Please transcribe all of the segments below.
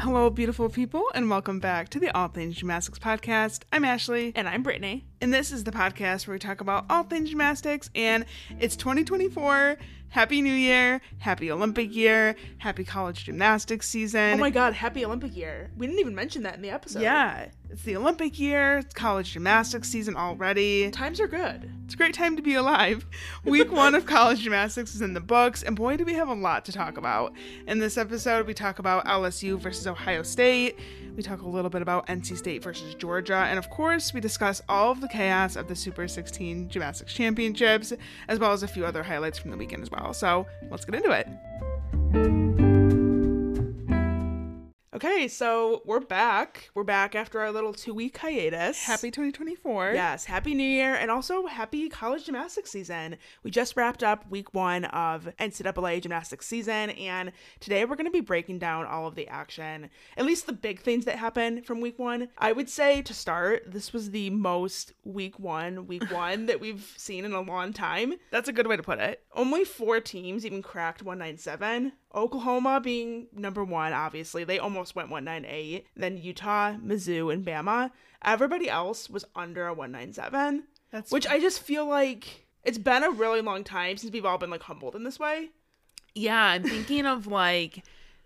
Hello, beautiful people, and welcome back to the All Things Gymnastics podcast. I'm Ashley, And I'm Brittany. and this is the podcast where we talk about all things gymnastics. And it's 2024. Happy New Year! Happy Olympic year! Happy college gymnastics season! Oh my god, happy Olympic year. We didn't even mention that in the episode. Yeah, it's the Olympic year. It's college gymnastics season already. Times are good. It's a great time to be alive. Week one of college gymnastics is in the books, and boy, do we have a lot to talk about. In this episode, we talk about LSU versus Ohio State. We talk a little bit about NC State versus Georgia, and of course, we discuss all of the chaos of the Super 16 Gymnastics Championships, as well as a few other highlights from the weekend as well. So let's get into it. Okay, so we're back. We're back after our little two week hiatus. Happy 2024. Yes, happy new year and also happy college gymnastics season. We just wrapped up week one of NCAA gymnastics season, and today we're going to be breaking down all of the action, at least the big things that happened from week one. I would say to start, this was the most week one, week one that we've seen in a long time. That's a good way to put it. Only four teams even cracked 197. Oklahoma being number one, obviously. They almost went 198. Then Utah, Mizzou, and Bama. Everybody else was under a 197. That's Which I just feel like it's been a really long time since we've all been like humbled in this way. Yeah, I'm thinking of like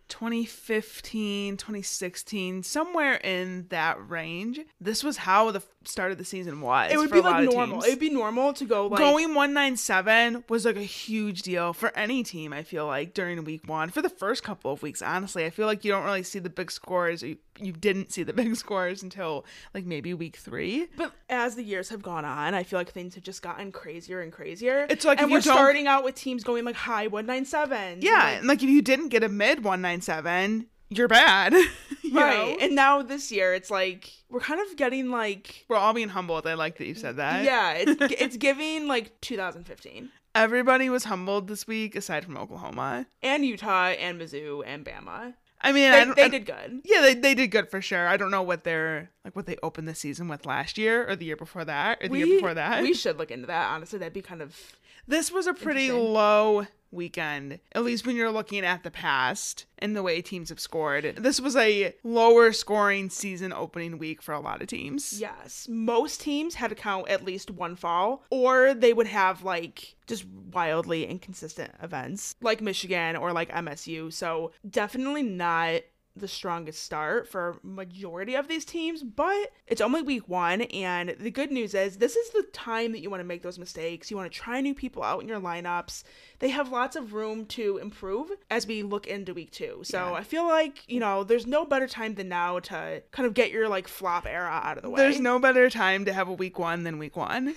2015, 2016, somewhere in that range. This was how the start of the season was. It would be like normal. It would be normal to go like Going 197 was like a huge deal for any team, I feel like, during week one. For the first couple of weeks, honestly, I feel like you don't really see the big scores. You, you didn't see the big scores until like maybe week three. But as the years have gone on, I feel like things have just gotten crazier and crazier. It's like and we're starting out with teams going like high 197. Yeah, and like if you didn't get a mid 197, you're bad. you right. know? And now this year, it's like we're kind of getting like We're all being humbled. I like that you said that. yeah, it's it's giving like 2015 Everybody was humbled this week aside from Oklahoma. and Utah and Mizzou and Bama. I mean, They, I they I- did good. Yeah, they, they did good for sure. I don't know what they're like what they opened the season with last year or the year before that or the year before that. we should look into that. Honestly, that'd be kind of this was a pretty low weekend, at least when you're looking at the past and the way teams have scored. This was a lower scoring season opening week for a lot of teams. yes. Most teams had to count at least one fall, or they would have like just wildly inconsistent events, like Michigan or like MSU. So definitely not the strongest start for majority of these teams but it's only week one and the good news is this is the time that you want to make those mistakes. You want to try new people out in your lineups. They have lots of room to improve as we look into week two. So Yeah. i feel like you know there's no better time than now to kind of get your like flop era out of the way. There's no better time to have a week one than week one.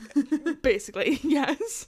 basically yes.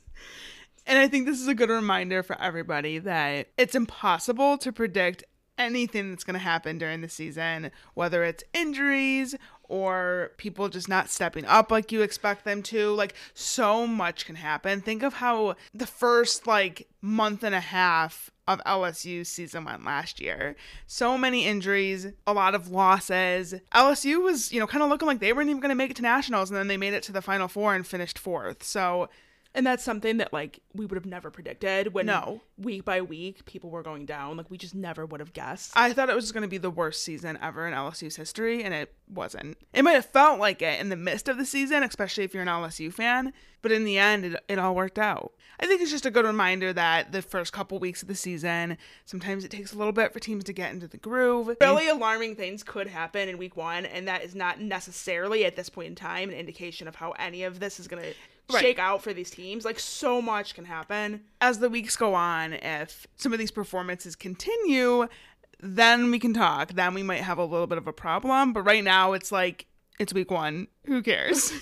And I think this is a good reminder for everybody that it's impossible to predict anything that's going to happen during the season, whether it's injuries or people just not stepping up like you expect them to. Like, so much can happen. Think of how the first, like, month and a half of LSU season went last year. So many injuries, a lot of losses. LSU was, you know, kind of looking like they weren't even going to make it to nationals, and then they made it to the final four and finished fourth. So, and that's something that like we would have never predicted when No. week by week people were going down like we just never would have guessed I thought it was going to be the worst season ever in LSU's history, and it wasn't. It might have felt like it in the midst of the season, especially if you're an LSU fan, but in the end, it, it all worked out. I think it's just a good reminder that the first couple weeks of the season, sometimes it takes a little bit for teams to get into the groove. really alarming things could happen in week one and that is not necessarily at this point in time an indication of how any of this is going to Right. shake out for these teams like so much can happen As the weeks go on, if some of these performances continue, then we can talk. Then we might have a little bit of a problem. But right now, it's like, it's week one. Who cares?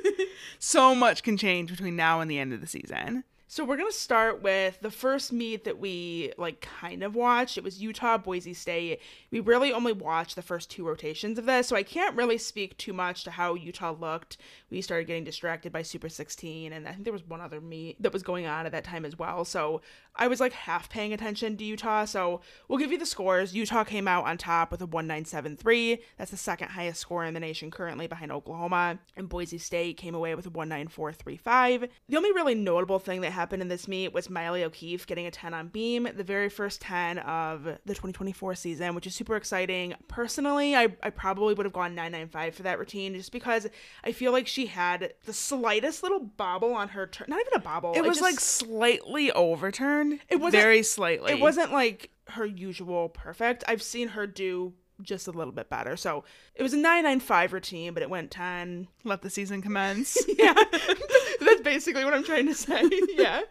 so much can change between now and the end of the season. So we're gonna start with the first meet that we like kind of watched. It was Utah Boise State. We really only watched the first two rotations of this, so I can't really speak too much to how Utah looked. We started getting distracted by Super 16, and I think there was one other meet that was going on at that time as well. So I was like half paying attention to Utah. So we'll give you the scores. Utah came out on top with a 1973. That's the second highest score in the nation currently behind Oklahoma. And Boise State came away with a 19435. The only really notable thing that happened happened in this meet was Maile O'Keefe getting a 10 on beam, the very first 10 of the 2024 season, which is super exciting. Personally, I, I probably would have gone 995 for that routine just because I feel like she had the slightest little bobble on her turn. Not even a bobble. It was just- like slightly overturned. It wasn't- very slightly. it wasn't like her usual perfect. I've seen her do just a little bit better. So it was a 995 routine, but it went 10. Let the season commence. Yeah. That's basically what I'm trying to say. Yeah.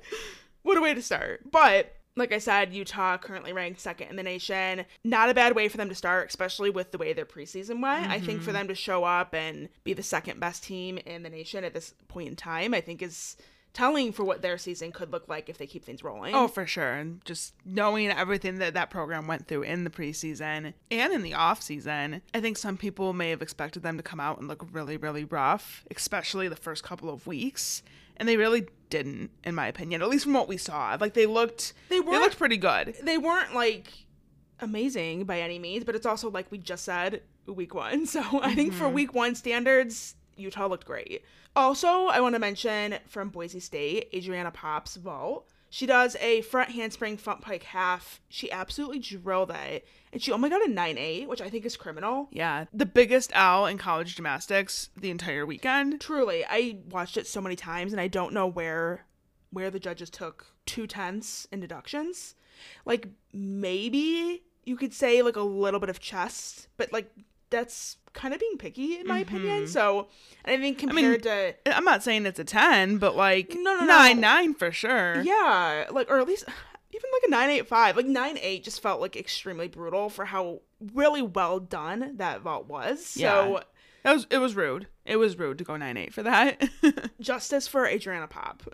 What a way to start. But like I said, Utah currently ranked second in the nation. Not a bad way for them to start, especially with the way their preseason went. I think for mm-hmm. them to show up and be the second best team in the nation at this point in time, I think is telling for what their season could look like if they keep things rolling. Oh, for sure. And just knowing everything that that program went through in the preseason and in the off season, I think some people may have expected them to come out and look really, really rough, especially the first couple of weeks. And they really didn't, in my opinion, at least from what we saw. Like they looked, They they, weren't- looked pretty good. they weren't like amazing by any means, but it's also like we just said week one. So I think for mm-hmm. week one standards, Utah looked great. Also, I want to mention from Boise State, Adriana Popp's vault. She does a front handspring, front pike half. She absolutely drilled it. And she only got a 9 8, which I think is criminal. Yeah, the biggest owl in college gymnastics the entire weekend. Truly, I watched it so many times and I don't know where where the judges took two tenths in deductions. Like maybe you could say like a little bit of chest, but like that's kind of being picky in my opinion. So I think Mm-hmm. mean, compared to I'm not saying it's a 10, but like No, no, no. 9 9 for sure. yeah, like or at least even like a nine eight five, like nine eight just felt like extremely brutal for how really well done that vault was. So Yeah. It was, it was rude. It was rude to go 9 8 for that. justice for Adriana Popp.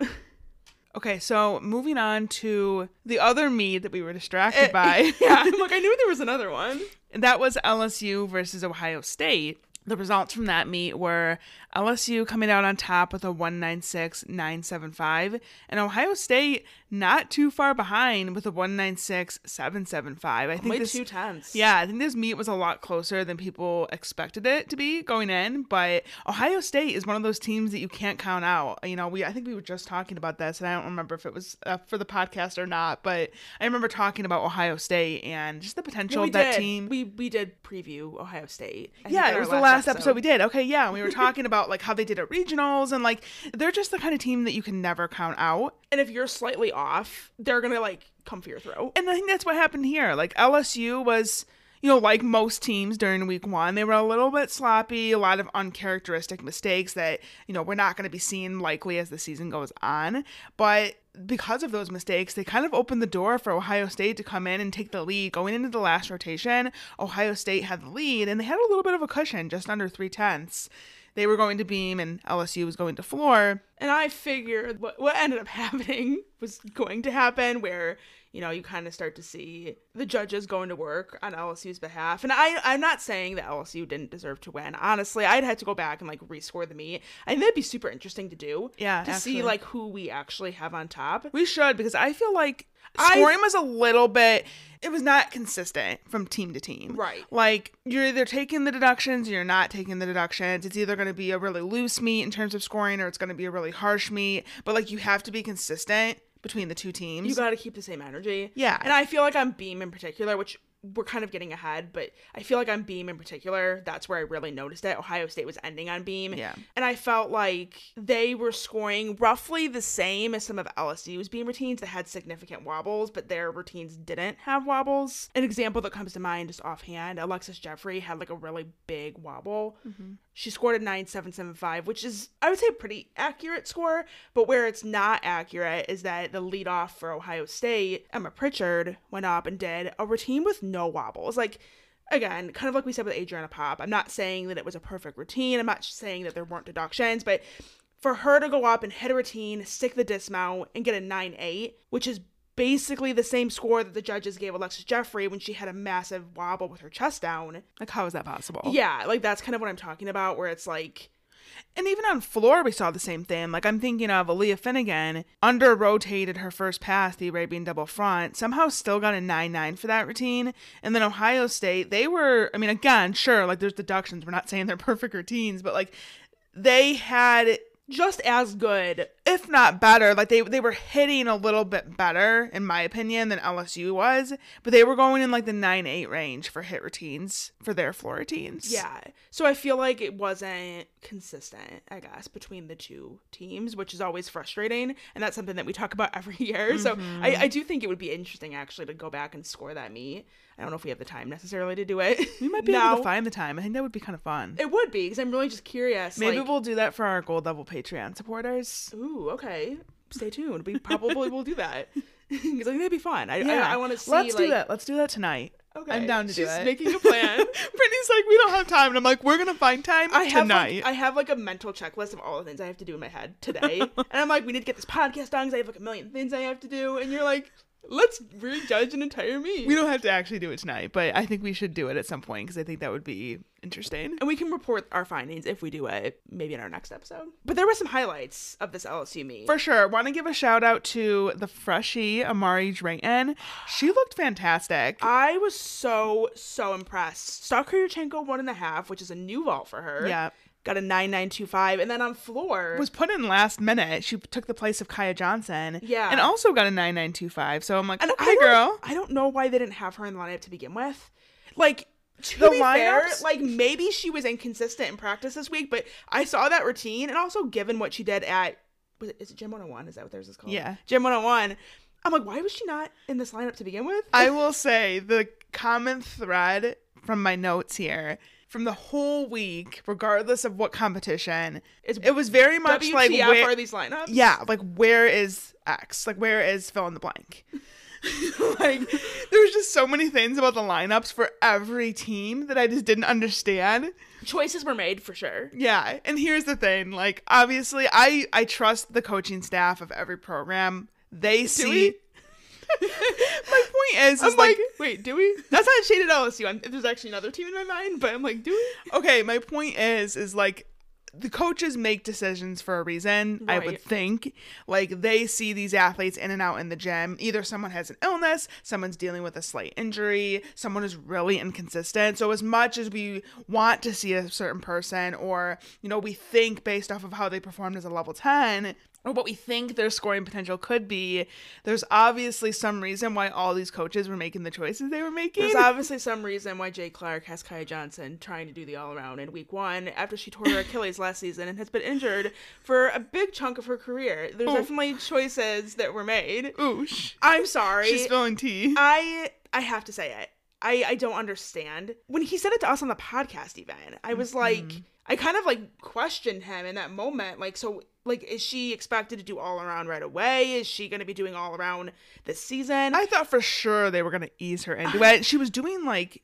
Okay, so moving on to the other meet that we were distracted by. yeah, like I knew there was another one. And that was LSU versus Ohio State. The results from that meet were LSU coming out on top with a 196.975, and Ohio State not too far behind with a 196.775. I think Only this, two tenths. yeah, I think this meet was a lot closer than people expected it to be going in. But Ohio State is one of those teams that you can't count out. You know, we I think we were just talking about this, and I don't remember if it was uh, for the podcast or not. But I remember talking about Ohio State and just the potential we of that did. team. We we did preview Ohio State. I Yeah, it was the last episode. we did. Okay, yeah, we were talking about like how they did at regionals and like they're just the kind of team that you can never count out. And if you're slightly off, they're gonna like come for your throat. And I think that's what happened here. Like LSU was, you know, like most teams during week one, they were a little bit sloppy, a lot of uncharacteristic mistakes that, you know, we're not going to be seeing likely as the season goes on. But because of those mistakes, they kind of opened the door for Ohio State to come in and take the lead. Going into the last rotation, Ohio State had the lead and they had a little bit of a cushion, just under three tenths. They were going to beam and LSU was going to floor. And I figured what what ended up happening was going to happen where, you know, you kind of start to see the judges going to work on LSU's behalf. And I I'm not saying that LSU didn't deserve to win. Honestly, I'd had to go back and like rescore the meet. I think that'd be super interesting to do. Yeah, To see like who we actually have on top. We should because I feel like I- scoring was a little bit it was not consistent from team to team. Right. Like you're either taking the deductions or you're not taking the deductions. It's either going to be a really loose meet in terms of scoring or it's going to be a really harsh meet, but like you have to be consistent between the two teams. You got to keep the same energy. Yeah. And I feel like I'm Beam in particular, which we're kind of getting ahead, but I feel like on Beam in particular, that's where I really noticed it. Ohio State was ending on Beam. Yeah. And I felt like they were scoring roughly the same as some of LSU's Beam routines that had significant wobbles, but their routines didn't have wobbles. An example that comes to mind just offhand Alexis Jeffrey had like a really big wobble. Mm-hmm. She scored a 9775, which is, I would say, a pretty accurate score. But where it's not accurate is that the leadoff for Ohio State, Emma Pritchard, went up and did a routine with no wobbles. Like, again, kind of like we said with Adriana Popp, I'm not saying that it was a perfect routine. I'm not saying that there weren't deductions, but for her to go up and hit a routine, stick the dismount, and get a 9 8, which is basically the same score that the judges gave Alexis Jeffrey when she had a massive wobble with her chest down. like how is that possible? Yeah, like that's kind of what I'm talking about, where it's like, And even on floor, we saw the same thing. Like I'm thinking of Aleah Finnegan under rotated her first pass, the Arabian double front, somehow still got a 9 9 for that routine. And then Ohio State, they were, I mean, again, sure, like there's deductions. We're not saying they're perfect routines, but like they had just as good. If not better. Like they they were hitting a little bit better, in my opinion, than LSU was. But they were going in like the nine eight range for hit routines for their floor routines. Yeah. So I feel like it wasn't consistent, I guess, between the two teams, which is always frustrating. And that's something that we talk about every year. So Mm-hmm. I, I do think it would be interesting actually to go back and score that meet. I don't know if we have the time necessarily to do it. we might be now. able to find the time. I think that would be kind of fun. It would be because I'm really just curious. Maybe like- we'll do that for our gold level Patreon supporters. Ooh, okay. Stay tuned. We probably will do that because I think that'd be fun. I Yeah, I, I want to see. Let's like, do that. Let's do that tonight. Okay, I'm down to do she's it. making a plan. Brittany's like, we don't have time, and I'm like, we're gonna find time I have tonight. like, I have like a mental checklist of all the things I have to do in my head today, and I'm like, we need to get this podcast done because I have like a million things I have to do, and you're like, let's rejudge an entire me. we don't have to actually do it tonight, but I think we should do it at some point because I think that would be interesting. and we can report our findings if we do it, maybe in our next episode. But there were some highlights of this LSU meet. For sure. Want to give a shout out to the freshie Amari Drayton. She looked fantastic. I was so so impressed. Stock Yurchenko one and a half, which is a new vault for her. Yeah. Got a nine nine two five, and then on floor was put in last minute. She took the place of Kiya Johnson. Yeah. And also got a 9925. So I'm like, And okay, I girl. I don't know why they didn't have her in the lineup to begin with. Like to The be fair, like maybe she was inconsistent in practice this week, but I saw that routine, and also given what she did at was it, is it Gym 101? Is that what theirs is called? Yeah. Gym 101. I'm like, why was she not in this lineup to begin with? I will say the common thread from my notes here from the whole week, regardless of what competition, It's it was very much WTF like where, are these lineups? yeah, like where is X? Like where is fill in the blank? like there was just so many things about the lineups for every team that I just didn't understand. choices were made for sure. Yeah, and here's the thing, like obviously I I trust the coaching staff of every program. They see we? My point is, is I'm like, like, wait, do we? That's not shaded LSU. I'm, there's actually another team in my mind, but I'm like, do we? okay, my point is, is like the coaches make decisions for a reason, I would think. Like they see these athletes in and out in the gym. Either someone has an illness, someone's dealing with a slight injury, someone is really inconsistent. So as much as we want to see a certain person or, you know, we think based off of how they performed as a level 10, or what we think their scoring potential could be, there's obviously some reason why all these coaches were making the choices they were making. There's obviously some reason why Jay Clark has Kiya Johnson trying to do the all around in week one after she tore her Achilles last season and has been injured for a big chunk of her career. There's definitely choices that were made. Oosh. I'm sorry. She's spilling tea. I I have to say it. I I don't understand. When he said it to us on the podcast even, I was mm-hmm. like I kind of like questioned him in that moment. Like so like is she expected to do all around right away? Is she going to be doing all around this season? I thought for sure they were gonna ease her into it. She was doing like,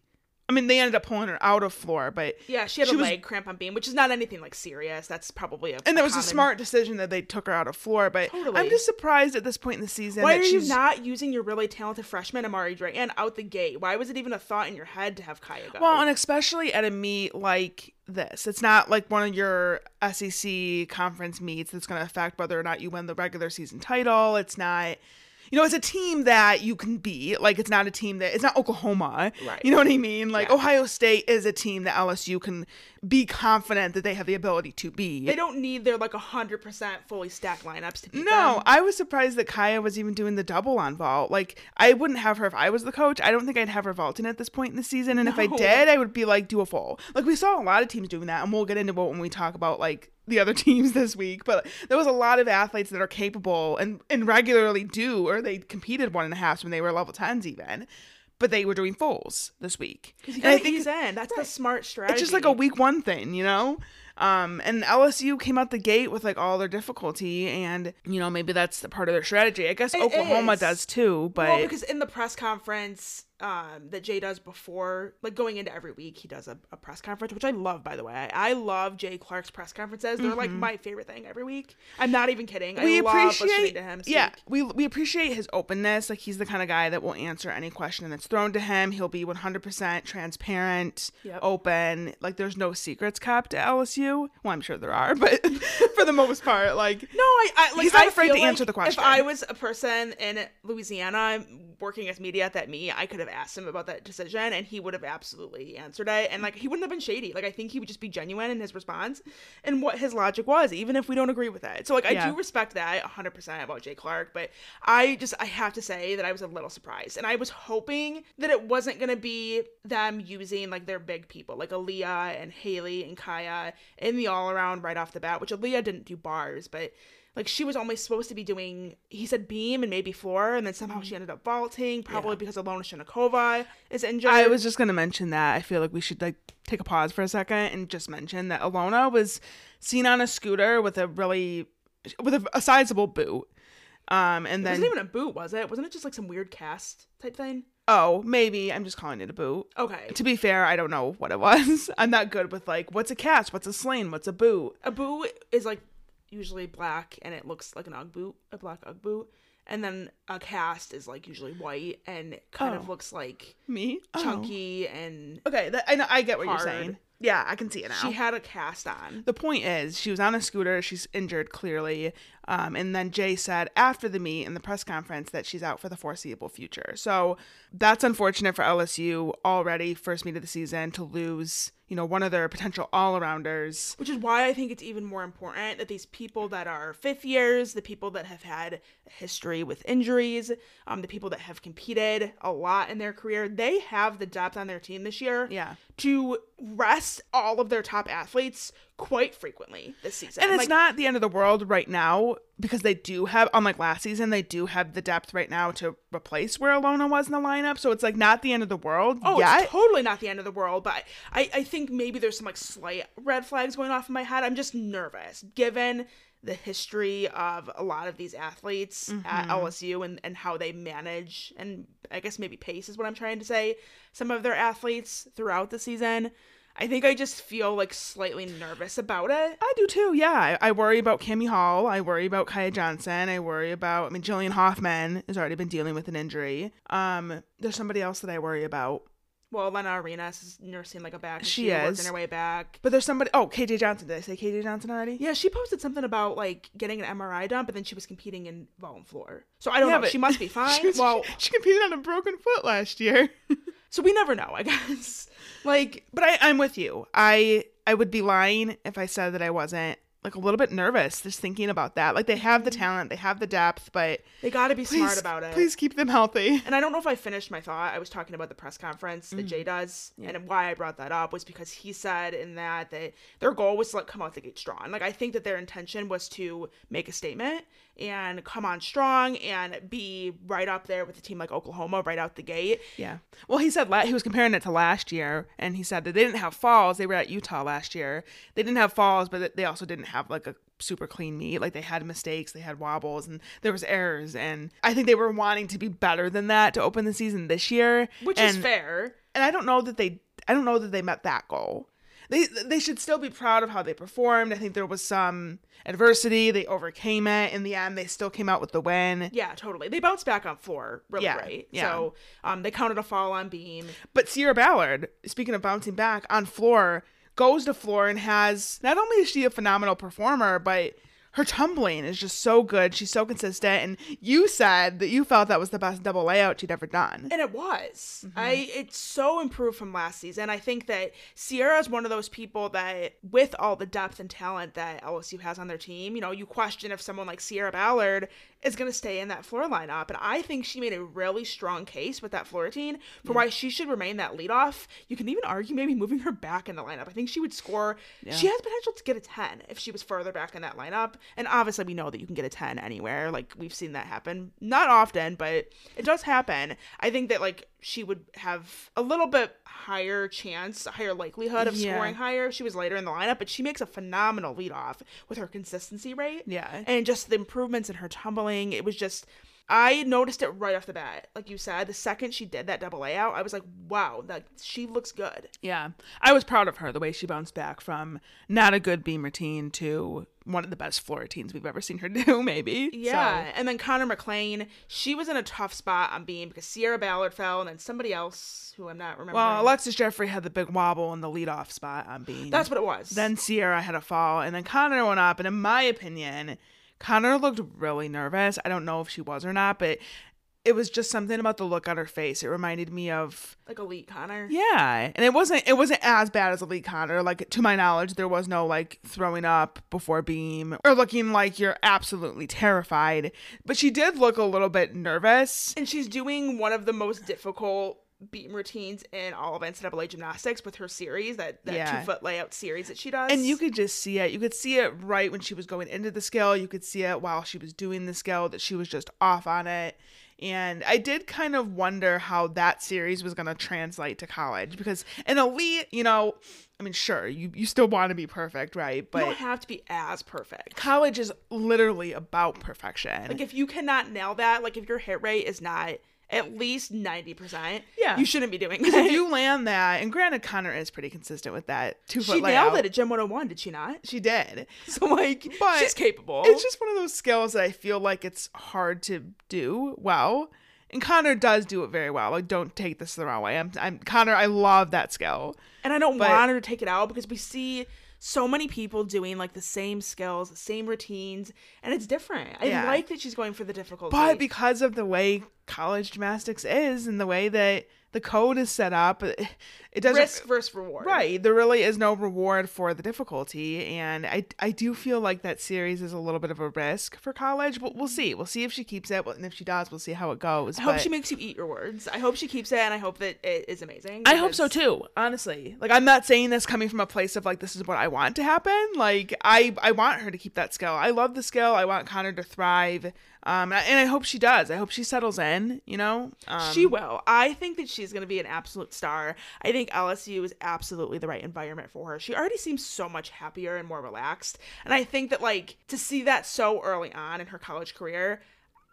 I mean, they ended up pulling her out of floor, but yeah, she had she a was- leg cramp on beam, which is not anything like serious. That's probably a and that was a smart decision that they took her out of floor. But Totally. I'm just surprised at this point in the season Why that are you she's not using your really talented freshman Amari Drayton out the gate? Why was it even a thought in your head to have Kiya go? well, and especially at a meet like this. It's not like one of your SEC conference meets that's going to affect whether or not you win the regular season title. It's not. You know, it's a team that you can beat. Like, it's not a team that it's not Oklahoma. Right. You know what I mean? Like, Yeah. Ohio State is a team that LSU can be confident that they have the ability to be. they don't need their like hundred percent fully stacked lineups to beat No, them. I was surprised that Kiya was even doing the double on vault. Like, I wouldn't have her if I was the coach. I don't think I'd have her vaulting at this point in the season. And if I did, I would be like, do a full. Like, we saw a lot of teams doing that, and we'll get into it when we talk about like the other teams this week. But there was a lot of athletes that are capable and and regularly do, or they competed one and a half when they were level tens even. But they were doing fulls this week. You And I think ease in. That's the smart strategy. it's just like a week one thing, you know? Um, and LSU came out the gate with like all their difficulty, and you know maybe that's the part of their strategy. I guess It Oklahoma is. does too, but well, because in the press conference um, that Jay does before, like going into every week, he does a, a press conference, which I love, by the way. I love Jay Clark's press conferences. They're like my favorite thing every week. I'm not even kidding. Mm-hmm. we I love appreciate to him. yeah we we appreciate his openness. Like he's the kind of guy that will answer any question that's thrown to him. He'll be 100% transparent, Yep. open. Like there's no secrets kept at LSU. Well, I'm sure there are, but for the most part, like No, I, I like. He's not I afraid to answer the question. If I was a person in Louisiana working as media at that me, I could have asked him about that decision and he would have absolutely answered it. And like he wouldn't have been shady. Like I think he would just be genuine in his response and what his logic was, even if we don't agree with it. So like I Yeah. do respect that 100% about Jay Clark, but I just I have to say that I was a little surprised. And I was hoping that it wasn't going to be them using like their big people, like Aleah and Haleigh and Kiya in the all around right off the bat, which Aleah didn't do bars, but like she was only supposed to be doing he said beam and maybe floor and then somehow she ended up vaulting probably Yeah. because Alyona Shchennikova is injured. I was just gonna mention that. I feel like we should like take a pause for a second and just mention that Alyona was seen on a scooter with a really with a, a sizable boot. Um, and it then wasn't even a boot, was it? Wasn't it just like some weird cast type thing? oh, maybe I'm just calling it a boot. Okay. To be fair, I don't know what it was. I'm not good with like what's a cast, what's a sling, what's a boot. A boot is like usually black and it looks like an Ugg boot, a black Ugg boot. And then a cast is like usually white and kind of Oh. looks like Me Oh. chunky and Okay, that, I know. I get what Hard. you're saying. Yeah, I can see it now. she had a cast on. the point is, she was on a scooter. She's injured clearly. Um, and then Jay said after the meet in the press conference that she's out for the foreseeable future. So that's unfortunate for LSU already, first meet of the season, to lose, you know, one of their potential all arounders. Which is why I think it's even more important that these people that are fifth years, the people that have had history with injuries, um, the people that have competed a lot in their career, they have the depth on their team this year Yeah. to rest all of their top athletes quite frequently this season. And it's Like, not the end of the world right now because they do have, unlike last season, they do have the depth right now to replace where Alyona was in the lineup. So it's like not the end of the world Oh, yet. it's totally not the end of the world, but I, I think maybe there's some like slight red flags going off in my head. I'm just nervous given the history of a lot of these athletes at mm-hmm. LSU and, and how they manage and I guess maybe pace is what I'm trying to say. Some of their athletes throughout the season. I think I just feel like slightly nervous about it. I do too. Yeah, I, I worry about Kimmy Hall. I worry about Kiya Johnson. I worry about. I mean, Jillian Hoffman has already been dealing with an injury. Um, there's somebody else that I worry about. Well, Lena Arenas is nursing like a back. and She is is. her way back. But there's somebody. Oh, KJ Johnson. Did I say KJ Johnson already? Yeah, she posted something about like getting an MRI done, but then she was competing in vault floor. So I don't Yeah, know. She must be fine. She, was- well, she competed on a broken foot last year. so we never know. I guess. Like, but I, I'm with you. I I would be lying if I said that I wasn't like a little bit nervous just thinking about that. Like they have the mm-hmm. talent, they have the depth, but they got to be please, smart about it. Please keep them healthy. And I don't know if I finished my thought. I was talking about the press conference that Jay mm-hmm. does, and why I brought that up was because he said in that that their goal was to like come out the gate strong. Like I think that their intention was to make a statement and come on strong and be right up there with a team like Oklahoma right out the gate. Yeah. Well, he said he was comparing it to last year, and he said that they didn't have falls. They were at Utah last year. They didn't have falls, but they also didn't have like a super clean meet. Like they had mistakes, they had wobbles, and there was errors. And I think they were wanting to be better than that to open the season this year, Which and, is fair. And I don't know that they. I don't know that they met that goal. They they should still be proud of how they performed. I think there was some adversity. They overcame it. In the end, they still came out with the win. Yeah, totally. They bounced back on floor really Yeah, great. yeah. So um, they counted a fall on beam. But Sierra Ballard, speaking of bouncing back on floor, goes to floor and has not only is she a phenomenal performer, but her tumbling is just so good. She's so consistent. And you said that you felt that was the best double layout she'd ever done. And it was. Mm-hmm. I it's so improved from last season. I think that Sierra is one of those people that with all the depth and talent that LSU has on their team, you know, you question if someone like Sierra Ballard is going to stay in that floor lineup. And I think she made a really strong case with that floor routine for why she should remain that leadoff. You can even argue maybe moving her back in the lineup. I think she would score. She has potential to get a 10 if she was further back in that lineup. And obviously, we know that you can get a 10 anywhere. Like, we've seen that happen. Not often, but it does happen. I think that, like, she would have a little bit higher chance, higher likelihood of Yeah. scoring higher if she was later in the lineup, but she makes a phenomenal leadoff with her consistency rate. Yeah. And just the improvements in her tumbling. It was just I noticed it right off the bat. Like you said, the second she did that double layout, I was like, wow, that she looks good. Yeah. I was proud of her, the way she bounced back from not a good beam routine to one of the best floor routines we've ever seen her do, maybe. Yeah. And then Konnor McClain, she was in a tough spot on beam because Sierra Ballard fell and then somebody else who I'm not remembering. Well, Alexis Jeffrey had the big wobble in the leadoff spot on beam. That's what it was. Then Sierra had a fall, and then Konnor went up. And in my opinion, Konnor looked really nervous. I don't know if she was or not, but it was just something about the look on her face. It reminded me of like Elite Konnor. yeah, and it wasn't it wasn't as bad as Elite Konnor. Like to my knowledge, there was no like throwing up before beam or looking like you're absolutely terrified. But she did look a little bit nervous. And she's doing one of the most difficult beam routines in all of NCAA gymnastics with her series, that, that Yeah. two foot layout series that she does. And you could just see it. You could see it right when she was going into the scale. You could see it while she was doing the scale that she was just off on it. And I did kind of wonder how that series was going to translate to college because an elite, you know, I mean, sure, you, you still want to be perfect, right? But you don't have to be as perfect. college is literally about perfection. Like if you cannot nail that, like if your hit rate is not at least ninety percent, Yeah. you shouldn't be doing if you land that, and granted, Konnor is pretty consistent with that two foot she layout. nailed it at Gym 101, did she not? She did. So like, But she's capable. It's just one of those skills that I feel like it's hard to do well. And Konnor does do it very well. Like, don't take this the wrong way. I'm, I'm Konnor. I love that skill. And I don't But- want her to take it out because we see so many people doing like the same skills, same routines, and it's different. I Yeah. like that she's going for the difficulty. But because of the way college gymnastics is and the way that the code is set up, it, doesn't. risk versus reward. Right. There really is no reward for the difficulty. And I, I do feel like that series is a little bit of a risk for college. But we'll see. We'll see if she keeps it. And if she does, we'll see how it goes. I hope But- she makes you eat your words. I hope she keeps it, and I hope that it is amazing. I hope so too, honestly. Like I'm not saying this coming from a place of like this is what I want to happen. Like I I want her to keep that skill. I love the skill. I want Konnor to thrive. Um and I hope she does. I hope she settles in, you know? Um, She will. I think that she's going to be an absolute star. I think LSU is absolutely the right environment for her. She already seems so much happier and more relaxed. And I think that, like, to see that so early on in her college career,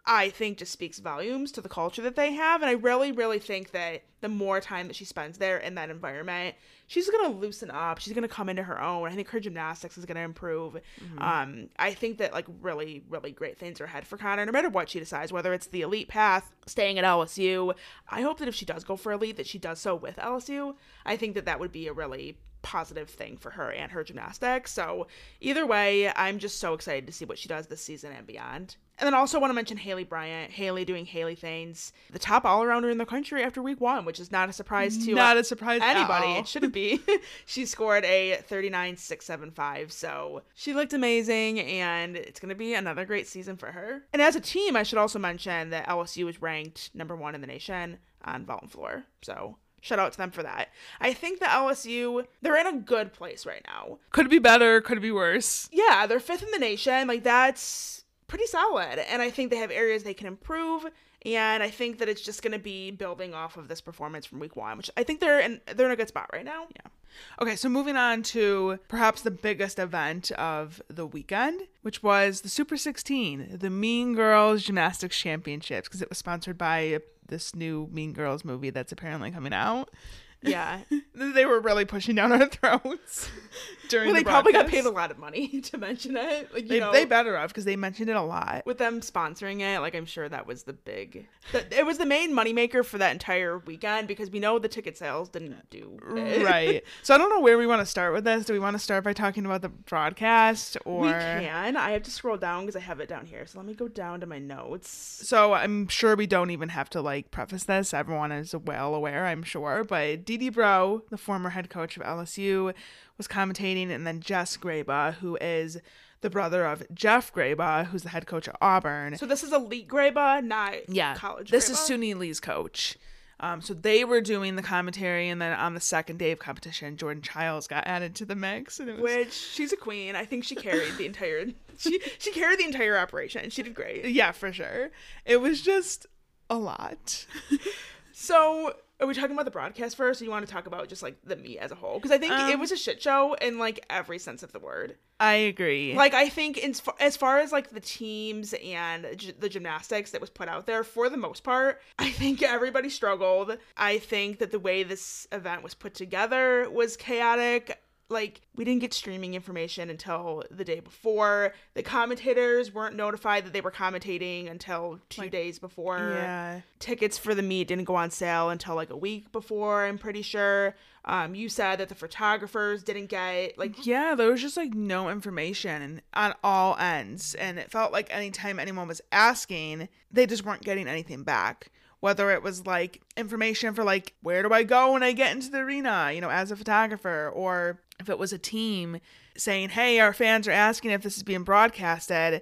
I think just speaks volumes to the culture that they have. And I really, really think that the more time that she spends there in that environment, she's going to loosen up. She's going to come into her own. I think her gymnastics is going to improve. Um, I think that, like, really, really great things are ahead for Konnor, no matter what she decides, whether it's the elite path, staying at LSU. I hope that if she does go for elite, that she does so with LSU. I think that that would be a really positive thing for her and her gymnastics. So either way, I'm just so excited to see what she does this season and beyond. And then also want to mention Haleigh Bryant, Haleigh doing Haleigh things, the top all arounder in the country after week one, which is not a surprise to Not a surprise anybody. It shouldn't be. she scored a 39.675, so she looked amazing, and it's going to be another great season for her. And as a team, I should also mention that LSU is ranked number one in the nation on vault and floor. So shout out to them for that. I think that LSU, they're in a good place right now. could be better, could be worse? Yeah, they're fifth in the nation. Like that's pretty solid. And I think they have areas they can improve. And I think that it's just going to be building off of this performance from week one, which I think they're in they're in a good spot right now. Yeah. Okay, so moving on to perhaps the biggest event of the weekend, which was the Super 16, the Mean Girls Gymnastics Championships, because it was sponsored by this new Mean Girls movie that's apparently coming out. Yeah. They were really pushing down our throats during well, the they probably got paid a lot of money to mention it. Like you They, know, they better have because they mentioned it a lot. with them sponsoring it, like I'm sure that was the big, the, it was the main moneymaker for that entire weekend because we know the ticket sales didn't do it. right. So I don't know where we want to start with this. Do we want to start by talking about the broadcast or We can. I have to scroll down because I have it down here. So let me go down to my notes. So I'm sure we don't even have to like preface this. Everyone is well aware, I'm sure. But Dee Breaux, the former head coach of LSU, was commentating, and then Jess Graba, who is the brother of Jeff Graba, who's the head coach at Auburn. So this is elite Graba, not yeah, college. This is Graba? Suni Lee's coach. Um, so they were doing the commentary, and then on the second day of competition, Jordan Chiles got added to the mix, and it was Which she's a queen. I think she carried the entire. She she carried the entire operation. She did great. yeah, for sure. It was just a lot. So are we talking about the broadcast first, or you want to talk about just like the meet as a whole? Because I think it Um, was a shit show in like every sense of the word. I agree. Like I think in, as far as like the teams and g- the gymnastics that was put out there, for the most part, I think everybody struggled. I think that the way this event was put together was chaotic. Like we didn't get streaming information until the day before. The commentators weren't notified that they were commentating until two days before. Yeah. Tickets for the meet didn't go on sale until like a week before, I'm pretty sure. Um, you said that the photographers didn't get like Yeah, there was just like no information on all ends. And it felt like anytime anyone was asking, they just weren't getting anything back. Whether it was like information for like, where do I go when I get into the arena, you know, as a photographer, or if it was a team saying, hey, our fans are asking if this is being broadcasted,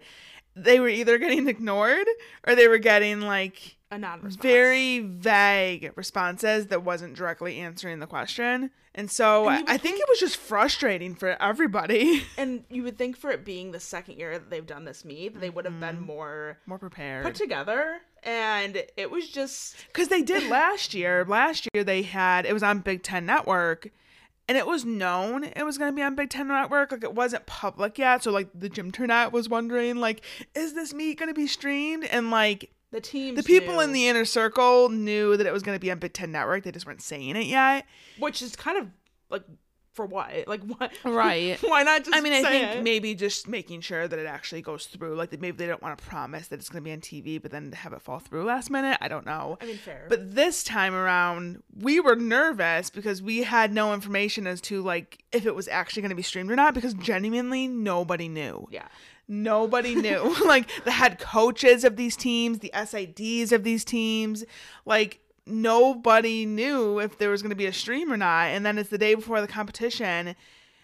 they were either getting ignored or they were getting like a non-response. very vague responses that wasn't directly answering the question. And so And I think it was just frustrating for everybody. and you would think for it being the second year that they've done this meet, they would have been Mm-hmm. more More prepared. put together. And it was just Because they did last year. Last year they had, it was on Big Ten Network. And it was known it was going to be on Big Ten Network. Like it wasn't public yet. So like the gymternet was wondering, like, is this meet going to be streamed? And like the team, the people knew, in the inner circle knew that it was going to be on Big Ten Network. They just weren't saying it yet. which is kind of like for what? Like what? Right. Why not just? I mean, I think it? maybe just making sure that it actually goes through. Like, maybe they don't want to promise that it's going to be on TV, but then have it fall through last minute. I don't know. I mean, fair. But this time around, we were nervous because we had no information as to like if it was actually going to be streamed or not. Because genuinely, nobody knew. yeah, Nobody knew. like the head coaches of these teams, the SIDs of these teams, like nobody knew if there was going to be a stream or not. And then it's the day before the competition.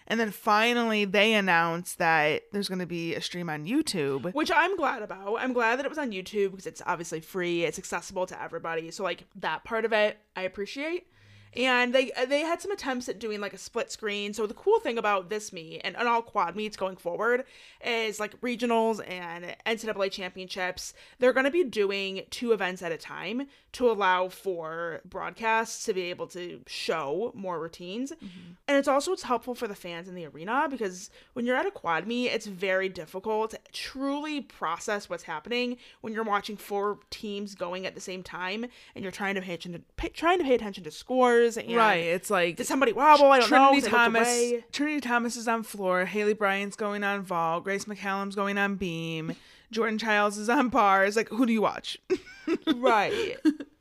And then finally they announced that there's going to be a stream on YouTube. which I'm glad about. I'm glad that it was on YouTube because it's obviously free. It's accessible to everybody. So like that part of it, I appreciate. And they uh, they had some attempts at doing like a split screen. So the cool thing about this meet and, and all quad meets going forward is like regionals and NCAA championships. They're going to be doing two events at a time to allow for broadcasts to be able to show more routines. Mm-hmm. And it's also it's helpful for the fans in the arena because when you're at a quad meet, it's very difficult to truly process what's happening when you're watching four teams going at the same time and you're trying to pay attention to pay, trying to pay attention to scores and Right. It's like did somebody wobble? I don't know. Trinity looked Thomas. Trinity Thomas is on floor. Haleigh Bryant's going on vault. Grace McCallum's going on beam. Jordan Chiles is on bars. Like, who do you watch? right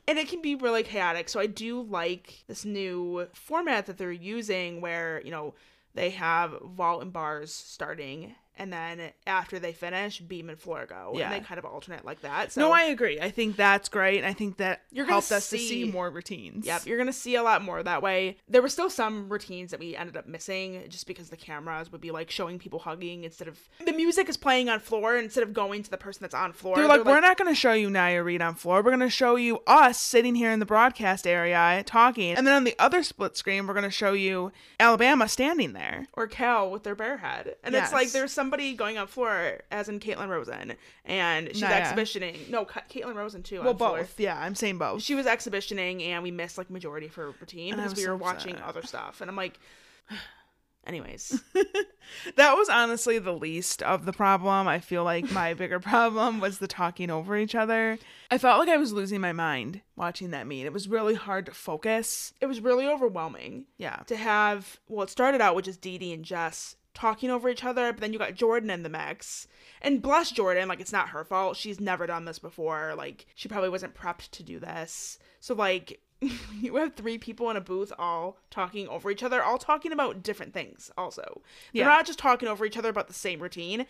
and it can be really chaotic so i do like this new format that they're using where you know they have vault and bars starting and then after they finish beam and floor go Yeah. and they kind of alternate like that so no, I agree. I think that's great. I think that You're gonna helped us to see- see more routines. Yep, you're gonna see a lot more that way. There were still some routines that we ended up missing just because the cameras would be like showing people hugging instead of the music is playing on floor instead of going to the person that's on floor. They're like, we're not going to show you Nya Reed on floor. We're going to show you us sitting here in the broadcast area talking. And then on the other split screen, we're going to show you Alabama standing there. or Cal with their bear head. And it's like there's there's somebody going on floor, as in Caitlin Rosen, and she's exhibitioning. No, Ca- Caitlin Rosen too. Well, on floor. both. Yeah, I'm saying both. She was exhibitioning, and we missed like majority of her routine And because we were watching upset. other stuff. And I'm like, anyways, That was honestly the least of the problem. I feel like my bigger problem was the talking over each other. I felt like I was losing my mind watching that meet. It was really hard to focus. it was really overwhelming. Yeah. to have well it started out with just Dee Dee and Jess talking over each other but then you got Jordan in the mix and bless Jordan like it's not her fault. She's never done this before. Like she probably wasn't prepped to do this. So like you have three people in a booth all talking over each other all talking about different things also. They're Yeah. not just talking over each other about the same routine.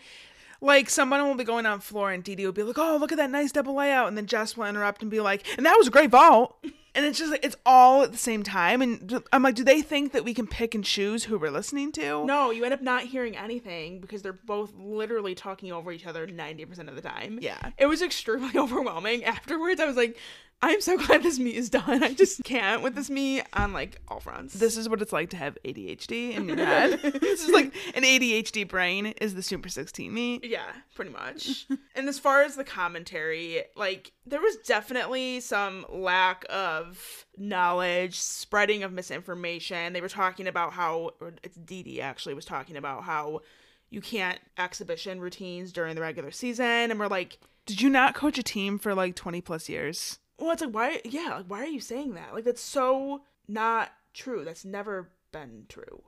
Like someone will be going on floor and Dee Dee will be like, "Oh, look at that nice double layout," and then Jess will interrupt and be like, "And that was a great vault." And it's just like it's all at the same time, and i'm like, do they think that we can pick and choose who we're listening to? no you end up not hearing anything because they're both literally talking over each other 90% of the time Yeah. it was extremely overwhelming afterwards i was like i'm so glad this meet is done i just can't with this meet on like all fronts This is what it's like to have ADHD in your head. this is like an ADHD brain is the Super 16 me. yeah pretty much and as far as the commentary like there was definitely some lack of knowledge spreading of misinformation they were talking about how or it's Dee Dee actually was talking about how you can't exhibition routines during the regular season and we're like Did you not coach a team for like 20 plus years? Well, it's like why? Yeah, like why are you saying that? Like that's so not true. That's never been true.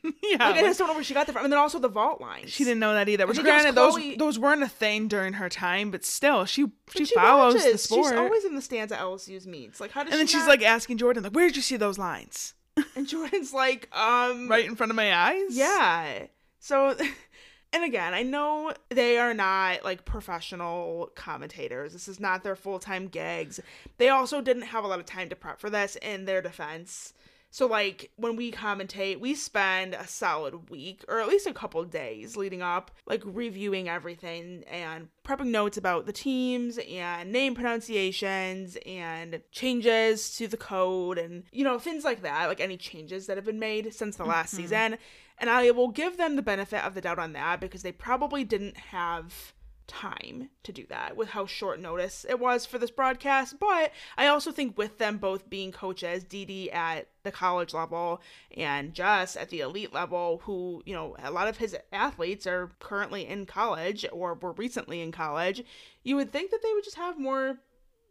yeah, Like, I just don't know where she got that from. And then also the vault lines. she didn't know that either. Which, think it was granted, those Chloe- those weren't a thing during her time, but still, she she, she follows the sport. She's always in the stands at LSU's meets. Like, how does and then she she's not- like asking Jordan, like, "Where did you see those lines?" and Jordan's like, um, Right in front of my eyes. Yeah. So, and again, I know they are not like professional commentators. This is not their full time gigs. They also didn't have a lot of time to prep for this in their defense. So, like, when we commentate, we spend a solid week or at least a couple days leading up, like, reviewing everything and prepping notes about the teams and name pronunciations and changes to the code and, you know, things like that, like any changes that have been made since the last mm-hmm. season. And I will give them the benefit of the doubt on that because they probably didn't have time to do that with how short notice it was for this broadcast. But I also think with them both being coaches, Dee Dee at the college level and Jess at the elite level, who, you know, a lot of his athletes are currently in college or were recently in college, you would think that they would just have more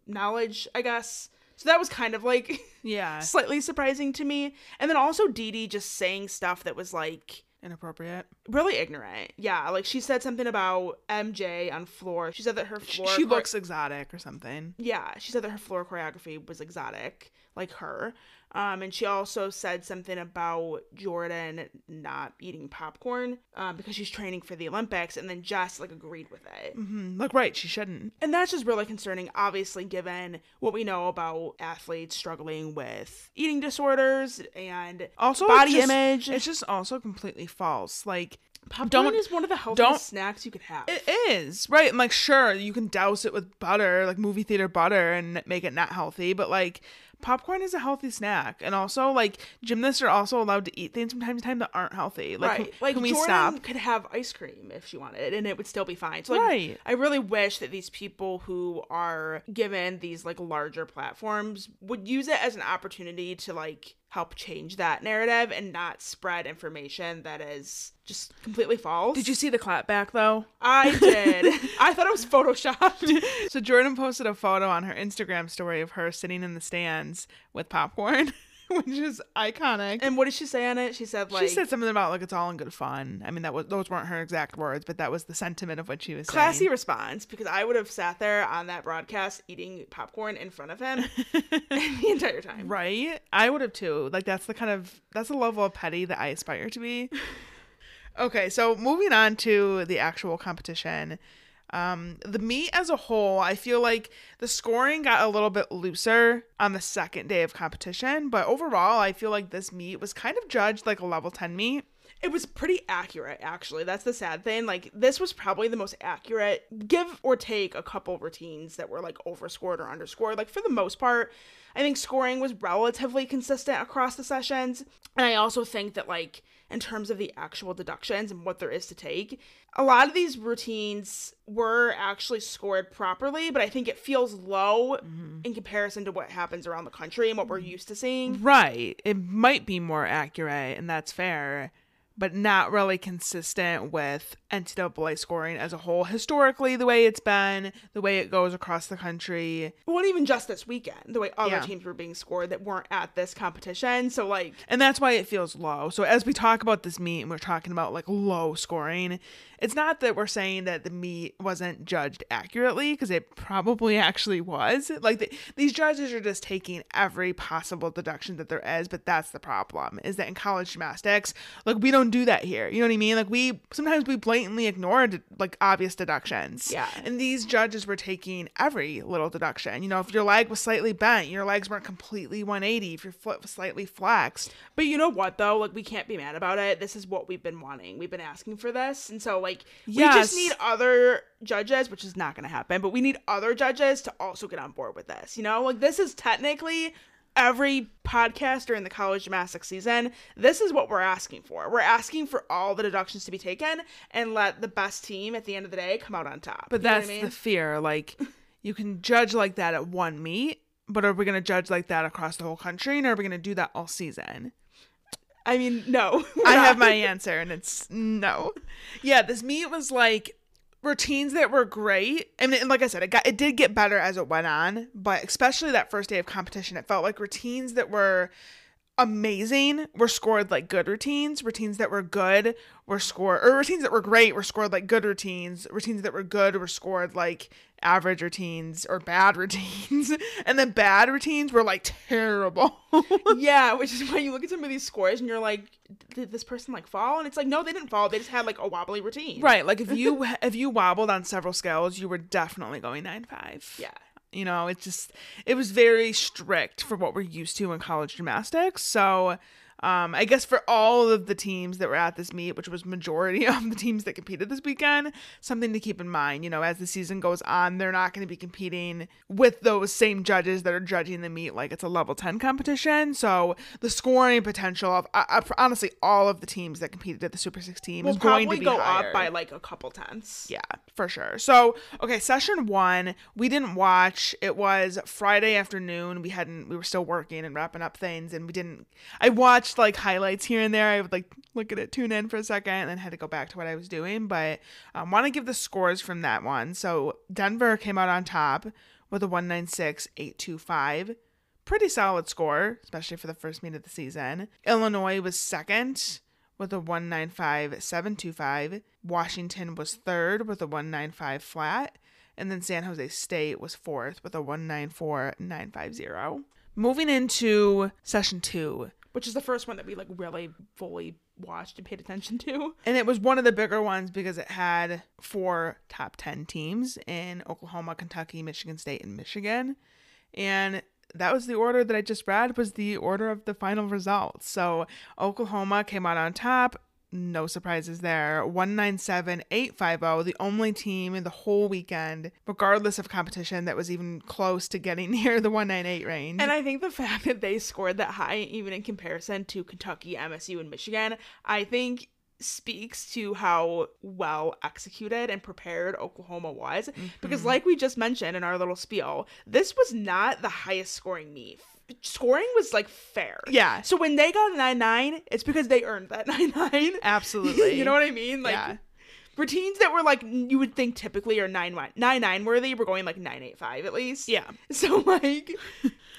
knowledge, I guess. So that was kind of like yeah, slightly surprising to me. And then also Dee Dee just saying stuff that was like inappropriate. really ignorant. Yeah, like she said something about MJ on floor. She said that her She, floor she chore- looks exotic or something. yeah, she said that her floor choreography was exotic, like her. Um, and she also said something about Jordan not eating popcorn um, because she's training for the Olympics, and then Jess like agreed with it. hmm Look, right, she shouldn't. And that's just really concerning, obviously, given what we know about athletes struggling with eating disorders and Also, body just- image. It's just also completely false. Like, Popcorn don't- is one of the healthiest snacks you could have. It is right. And like, sure, you can douse it with butter, like movie theater butter, and make it not healthy. But like, popcorn is a healthy snack, and also like gymnasts are also allowed to eat things from time to time that aren't healthy. Like, right. can, like can we Jordan stop? could have ice cream if she wanted, and it would still be fine. So like, Right. I really wish that these people who are given these like larger platforms would use it as an opportunity to like help change that narrative and not spread information that is just completely false. Did you see the clap back though? I did. I thought it was photoshopped. So Jordan posted a photo on her Instagram story of her sitting in the stands with popcorn, which is iconic. and what did she say on it? She said like she said something about like it's all in good fun. I mean, that was those weren't her exact words, but that was the sentiment of what she was classy saying. response because I would have sat there on that broadcast eating popcorn in front of him the entire time. Right? I would have too. Like that's the kind of that's the level of petty that I aspire to be. okay, so moving on to the actual competition. Um, the meet as a whole, I feel like the scoring got a little bit looser on the second day of competition, but overall, I feel like this meet was kind of judged like a level 10 meet. It was pretty accurate, actually. That's the sad thing. Like, this was probably the most accurate, give or take a couple routines that were like overscored or underscored. Like, for the most part, I think scoring was relatively consistent across the sessions. And I also think that, like, in terms of the actual deductions and what there is to take, a lot of these routines were actually scored properly, but I think it feels low mm-hmm. in comparison to what happens around the country and what we're mm-hmm. used to seeing. Right. It might be more accurate, and that's fair, but not really consistent with NCAA scoring as a whole. Historically, the way it's been, the way it goes across the country. Well, even just this weekend, the way other Yeah. teams were being scored that weren't at this competition. So, like, And that's why it feels low. So as we talk about this meet and we're talking about like low scoring, it's not that we're saying that the meet wasn't judged accurately because it probably actually was. Like the, these judges are just taking every possible deduction that there is, but that's the problem is that in college gymnastics, like we don't do that here. You know what I mean? Like we sometimes we blatantly ignore like obvious deductions. Yeah. And these judges were taking every little deduction. You know, if your leg was slightly bent, your legs weren't completely 180. If your foot was slightly flexed, but you know what, though? Like, we can't be mad about it. This is what we've been wanting. We've been asking for this. And so, like, we Yes. just need other judges, which is not going to happen, but we need other judges to also get on board with this. You know, like, this is technically every podcast during the college gymnastics season. This is what we're asking for. We're asking for all the deductions to be taken and let the best team at the end of the day come out on top. But You that's I mean? the fear. Like, you can judge like that at one meet, but are we going to judge like that across the whole country? And are we going to do that all season? I mean, no. I have my answer, and it's no. Yeah, this meet was like routines that were great. I mean, and like I said, it got it did get better as it went on, but especially that first day of competition, it felt like routines that were amazing were scored like good routines. Routines that were good were scored, or routines that were great were scored like good routines. Routines that were good were scored like average routines or bad routines. and then bad routines were like terrible. yeah, which is why you look at some of these scores and you're like, did this person like fall? And it's like, no, they didn't fall. They just had like a wobbly routine. right. Like if you if you wobbled on several scales, you were definitely going nine five. Yeah. You know, it just it was very strict for what we're used to in college gymnastics. So um, I guess for all of the teams that were at this meet, which was majority of the teams that competed this weekend, something to keep in mind. You know, as the season goes on, they're not going to be competing with those same judges that are judging the meet like it's a level ten competition. So the scoring potential of uh, uh, honestly all of the teams that competed at the Super 16 Will is going to be go higher. up by like a couple tenths. Yeah, for sure. So, okay, session one, we didn't watch. It was Friday afternoon. We hadn't, we were still working and wrapping up things, and we didn't. I watched like highlights here and there. I would like look at it, tune in for a second, and then had to go back to what I was doing. But um, want to give the scores from that one. So, Denver came out on top with a 196.825. Pretty solid score, especially for the first meet of the season. Illinois was second with a 195.725. Washington was third with a 195 flat. And then San Jose State was fourth with a 194.950. Moving into session two, Which is the first one that we like really fully watched and paid attention to. and it was one of the bigger ones because it had four top 10 teams in Oklahoma, Kentucky, Michigan State, and Michigan. And that was the order that I just read was the order of the final results. So Oklahoma came out on top. No surprises there. 197.850, the only team in the whole weekend, regardless of competition, that was even close to getting near the 198 range. And I think the fact that they scored that high, even in comparison to Kentucky, MSU, and Michigan, I think speaks to how well executed and prepared Oklahoma was. Because, mm-hmm. like we just mentioned in our little spiel, this was not the highest scoring meet. Scoring was like fair. Yeah. So when they got a 9 9, it's because they earned that 9 9. Absolutely. you know what I mean? Like, Yeah. routines that were like you would think typically are 9 9 9 worthy, we're going like 9 8 5 at least. Yeah. So like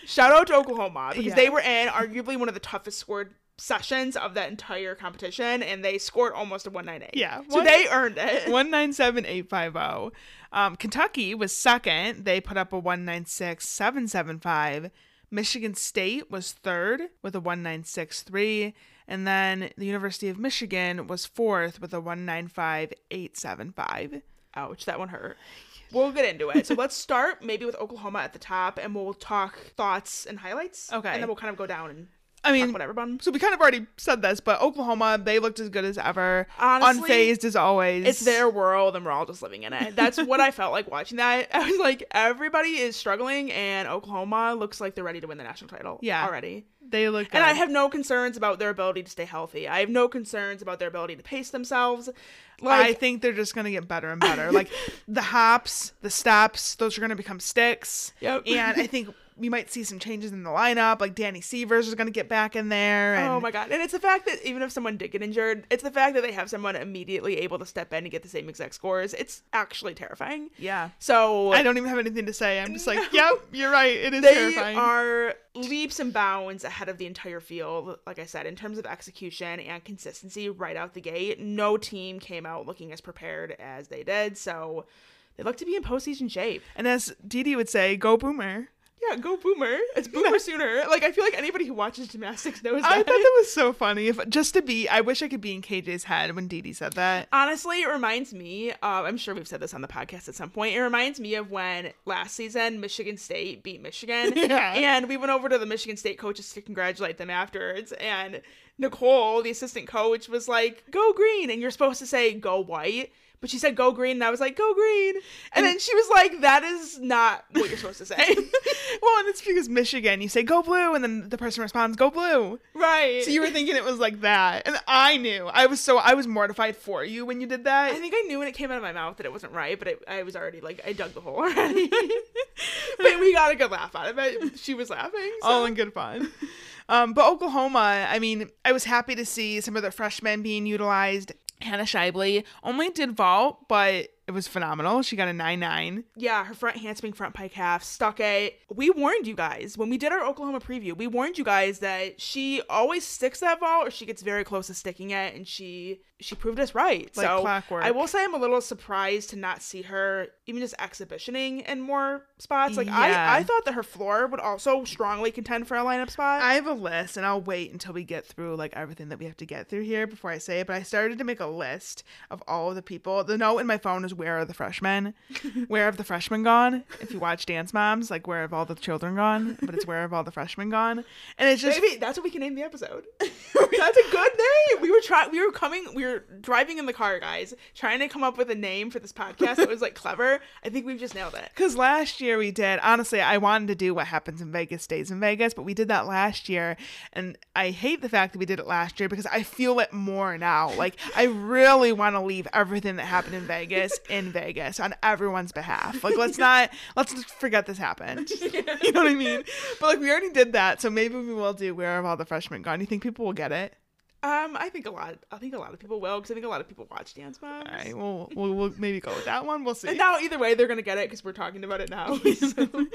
shout out to Oklahoma because Yeah. they were in arguably one of the toughest scored sessions of that entire competition and they scored almost a 198. Yeah. So One- they earned it. 197.850. Um, Kentucky was second. They put up a 196.775. Michigan State was third with a 196.3. And then the University of Michigan was fourth with a 195.875. Ouch, that one hurt. We'll get into it. So let's start maybe with Oklahoma at the top and we'll talk thoughts and highlights. Okay. And then we'll kind of go down and I mean, ah, whatever, about everyone. so we kind of already said this, but Oklahoma, they looked as good as ever. Honestly, unfazed as always. It's their world and we're all just living in it. That's what I felt like watching that. I was like, everybody is struggling and Oklahoma looks like they're ready to win the national title Yeah. already. They look good. And I have no concerns about their ability to stay healthy. I have no concerns about their ability to pace themselves. I think they're just gonna get better and better. like the hops, the steps, those are gonna become sticks. Yep. And I think we might see some changes in the lineup. Like Danny Sievers is gonna get back in there. Oh and oh my god! And it's the fact that even if someone did get injured, it's the fact that they have someone immediately able to step in and get the same exact scores. It's actually terrifying. yeah. So I don't even have anything to say. I'm just like, yep, you're right. It is they terrifying. are leaps and bounds ahead of the entire field. Like I said, in terms of execution and consistency, right out the gate, no team came out looking as prepared as they did. So they look to be in postseason shape. and as Didi would say, go Boomer. Yeah, go Boomer! It's Boomer sooner. Like I feel like anybody who watches gymnastics knows that. I thought that was so funny. If just to be, I wish I could be in KJ's head when Didi said that. Honestly, it reminds me. Uh, I'm sure we've said this on the podcast at some point. It reminds me of when last season Michigan State beat Michigan, Yeah. and we went over to the Michigan State coaches to congratulate them afterwards. And Nicole, the assistant coach, was like, "Go green," and you're supposed to say "Go white." But she said "Go green," and I was like "Go green," and then she was like, "That is not what you're supposed to say." well, and it's because Michigan, you say go blue, and then the person responds, go blue. right? So you were thinking it was like that, and I knew. I was so I was mortified for you when you did that. I think I knew when it came out of my mouth that it wasn't right, but it, I was already like I dug the hole already. but we got a good laugh out of it. She was laughing. so- all in good fun. Um, but Oklahoma, I mean, I was happy to see some of the freshmen being utilized. Hannah Scheible. Only did vault, but It was phenomenal. She got a 9 9. Yeah, her front handspring, front pike half, stuck it. We warned you guys when we did our Oklahoma preview. We warned you guys that she always sticks that ball or she gets very close to sticking it, and she she proved us right. Like so clockwork. I will say I'm a little surprised to not see her even just exhibitioning in more spots. Like Yeah. I I thought that her floor would also strongly contend for a lineup spot. I have a list and I'll wait until we get through like everything that we have to get through here before I say it. But I started to make a list of all of the people. The note in my phone is where are the freshmen? where have the freshmen gone? If you watch Dance Moms, like where have all the children gone? But it's where have all the freshmen gone? And it's just Maybe that's what we can name the episode. that's a good name. We were trying. We were coming. We were driving in the car, guys, trying to come up with a name for this podcast that was like clever. I think we've just nailed it. Because last year we did, honestly, I wanted to do what happens in Vegas stays in Vegas, but we did that last year. And I hate the fact that we did it last year because I feel it more now. Like, I really want to leave everything that happened in Vegas in Vegas on everyone's behalf. Like, let's not, let's just forget this happened. You know what I mean? But like, we already did that. So maybe we will do Where Have All the Freshmen Gone? You think people will get it? Um, I think a lot. I think a lot of people will because I think a lot of people watch Dance Moms. All right, we'll, we'll, we'll maybe go with that one. We'll see. And now, either way, they're gonna get it because we're talking about it now. So- All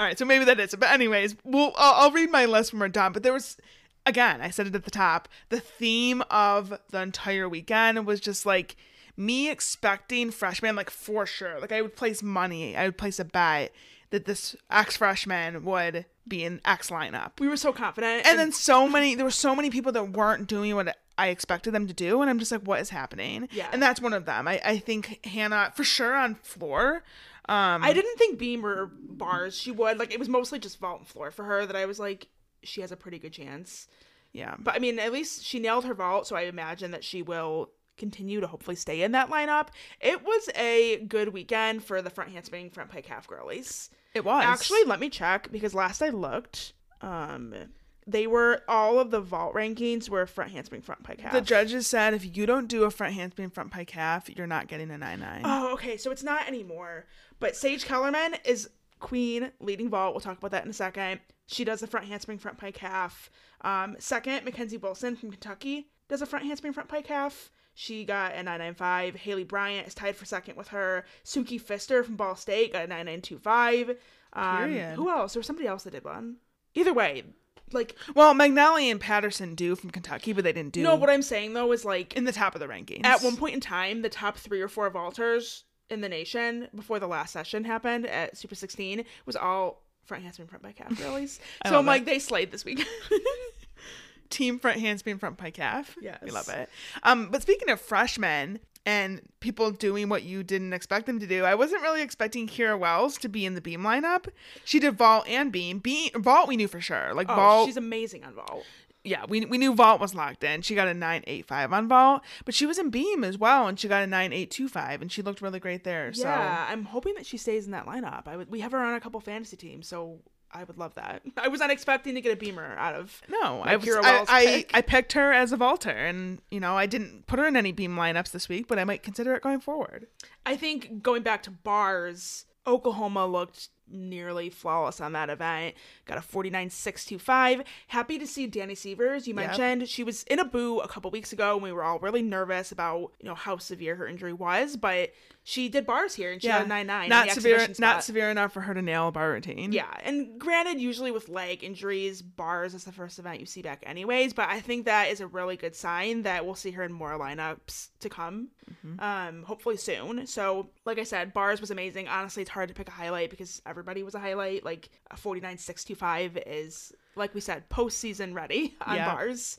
right, so maybe that is it. But anyways, we'll I'll, I'll read my list when we're done. But there was, again, I said it at the top. The theme of the entire weekend was just like me expecting freshman, like for sure. Like I would place money, I would place a bet that this ex freshman would be in X lineup. we were so confident, And then so many, there were so many people that weren't doing what I expected them to do, and I'm just like, what is happening? Yeah. And that's one of them. I, I think Hannah, for sure, on floor. Um, I didn't think beam or bars she would. Like it was mostly just vault and floor for her that I was like, she has a pretty good chance. yeah, But I mean, at least she nailed her vault, so I imagine that she will continue to hopefully stay in that lineup. It was a good weekend for the front handspring, front pike half girlies. it was Actually, let me check because last I looked, um, they were all of the vault rankings were front handspring, front pike half. The judges said if you don't do a front handspring front pike half, you're not getting a nine nine. Oh, okay. So it's not anymore. But Sage Kellerman is queen, leading vault. We'll talk about that in a second. She does the front handspring, front pike half. Um, second, Mackenzie Wilson from Kentucky does a front handspring, front pike half. She got a 995. Haleigh Bryant is tied for second with her. Suki Fister from Ball State got a 9925. Um, Period. who else? There was somebody else that did one. Either way, like, Well, Magnelli and Patterson do from Kentucky, but they didn't do no, what I'm saying though is like, in the top of the rankings. at one point in time, the top three or four vaulters in the nation before the last session happened at Super 16 was all front handspring, front back half girlies. I so I'm like, they slayed this week. team front handspring front pike half. Yes. we love it. Um, but speaking of freshmen and people doing what you didn't expect them to do, I wasn't really expecting Keira Wells to be in the beam lineup. She did vault and beam. Beam vault we knew for sure. Like oh, vault, she's amazing on vault. yeah, we we knew vault was locked in. She got a nine eight five on vault, but she was in beam as well, and she got a nine eight two five, and she looked really great there. So Yeah, I'm hoping that she stays in that lineup. I would, we have her on a couple fantasy teams, so I would love that. I was not expecting to get a beamer out of. No, I was, I, I. I picked her as a vaulter, and you know I didn't put her in any beam lineups this week, but I might consider it going forward. I think going back to bars, Oklahoma looked nearly flawless on that event. Got a 49.625. Happy to see Danny Sievers. You Yep. mentioned she was in a boo a couple weeks ago and we were all really nervous about, you know, how severe her injury was, but she did bars here and she got a 9.9. in not severe, not severe enough for her to nail a bar routine. Yeah, and granted, usually with leg injuries, bars is the first event you see back, anyways. But I think that is a really good sign that we'll see her in more lineups to come, um, hopefully soon. So, like I said, bars was amazing. Honestly, it's hard to pick a highlight because everybody was a highlight. Like a forty nine six two five is, like we said, postseason ready on Yeah. bars.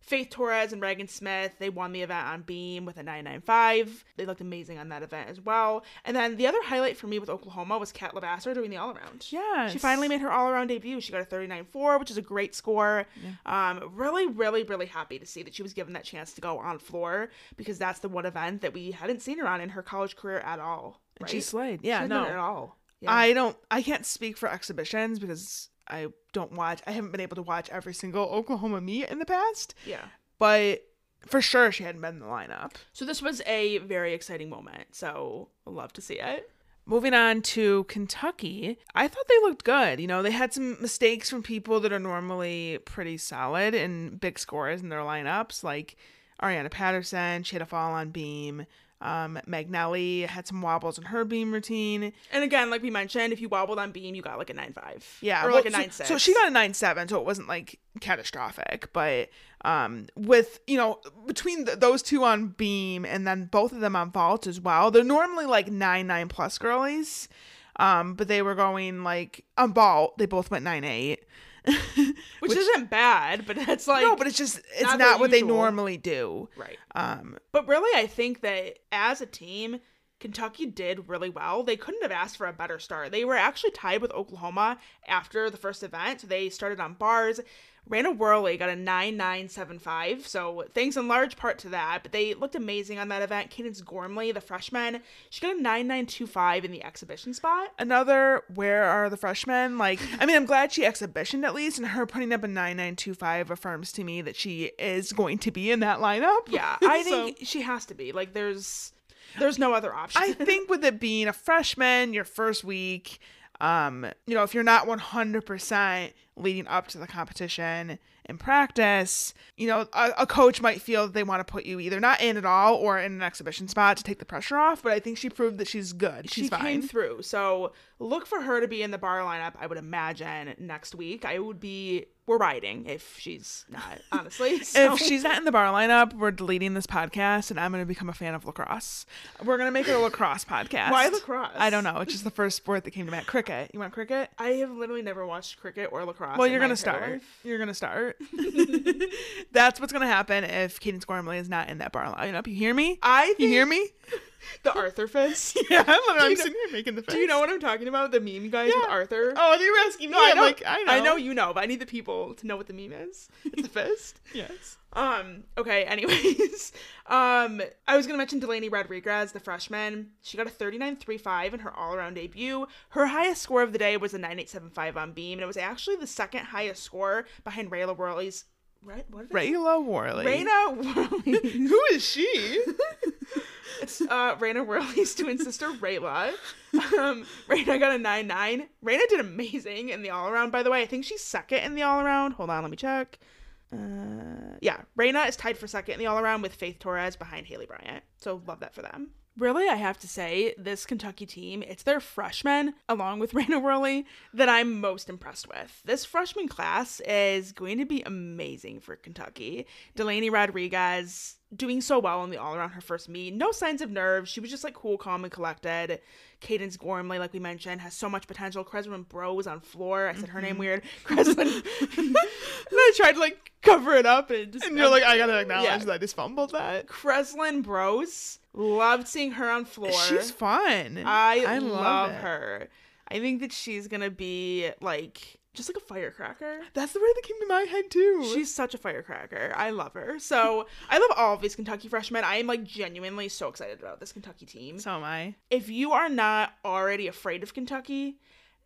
Faith Torres and Ragan Smith, they won the event on Beam with a 995. They looked amazing on that event as well. And then the other highlight for me with Oklahoma was Kat LeVasseur doing the all around. Yeah. She finally made her all around debut. She got a 39.4, which is a great score. Um, really, really, really happy to see that she was given that chance to go on floor because that's the one event that we hadn't seen her on in her college career at all. And she slayed. Yeah, hasn't no, at all. Yeah. I don't. I can't speak for exhibitions because I don't watch. I haven't been able to watch every single Oklahoma meet in the past, yeah. but for sure she hadn't been in the lineup. So this was a very exciting moment. So love to see it. Moving on to Kentucky, I thought they looked good. You know, they had some mistakes from people that are normally pretty solid and big scores in their lineups, like Ariana Patterson. She had a fall on beam. Um, Magnelli had some wobbles in her beam routine. And again, like we mentioned, if you wobbled on beam, you got like a nine five. Yeah, or well, like a so- nine six. So, she got a nine seven, so it wasn't like catastrophic. But um, with you know between th those two on beam and then both of them on vault as well, they're normally like nine nine plus girlies. Um, but they were going like on vault. They both went nine eight. which, isn't bad, but it's like no, but it's just it's not not, what they normally do. right. Um, But really, I think that as a team, Kentucky did really well. They couldn't have asked for a better start. They were actually tied with Oklahoma after the first event. So they started on bars. Raena Worley got a 9975, so thanks in large part to that. But they looked amazing on that event. Cadence Gormley, the freshman, she got a 9925 in the exhibition spot. another where are the freshmen like i mean i'm glad she exhibitioned at least and her putting up a 9925 affirms to me that she is going to be in that lineup Yeah, I So- think she has to be. Like, there's there's no other option. i think with it being a freshman your first week um you know if you're not 100% leading up to the competition in practice you know a, a coach might feel that they want to put you either not in at all or in an exhibition spot to take the pressure off but i think she proved that she's good she's she fine came through. So look for her to be in the bar lineup. I would imagine next week. I would be. We're riding if she's not. Honestly, so. If she's not in the bar lineup, we're deleting this podcast and I'm going to become a fan of lacrosse. We're going to make it a lacrosse podcast. Why lacrosse? I don't know. It's just the first sport that came to mind. Cricket. You want cricket? I have literally never watched cricket or lacrosse. Well, you're going to start. You're going to start. That's what's going to happen if Cadence Gormley is not in that bar lineup. You hear me? I You hear me? The Arthur fist. Yeah, I'm, I'm sitting here making the face. Do you know what I'm talking about? The meme guys with Arthur. Oh, you were asking me. no, I I'm know. like, I know. I know you know, but I need the people to know what the meme is. It's a fist. Yes. Um, okay, anyways. Um, I was gonna mention Delaney Rodriguez, the freshman. She got a 39.35 in her all around debut. Her highest score of the day was a 98.75 on beam, and it was actually the second highest score behind Rayla Worley's right what did I say? Rayla Worley. Raena Worley. Who is she? it's uh Raena Worley's twin sister Rayla. Um Raena got a 9-9. Raena did amazing in the all around, by the way. I think she's second in the all around. Hold on, let me check. Uh, yeah, Raena is tied for second in the all around with Faith Torres behind Haleigh Bryant. So love that for them. Really, I have to say, this Kentucky team, it's their freshmen, along with Raena Worley, that I'm most impressed with. This freshman class is going to be amazing for Kentucky. Delaney Rodriguez doing so well in the all around her first meet. No signs of nerves. She was just like cool, calm, and collected. Cadence Gormley, like we mentioned, has so much potential. Creslin Bros on floor. I said her name mm-hmm. weird. Creslin. and I tried to like cover it up and just And you're like, I gotta acknowledge Yeah. that I just fumbled that. Creslin Bros. Loved seeing her on floor. She's fun. I, I love, love her. I think that she's gonna be like just like a firecracker. That's the word that came to my head too. She's such a firecracker. I love her. So I love all of these Kentucky freshmen. I am like genuinely so excited about this Kentucky team. so am I. If you are not already afraid of Kentucky,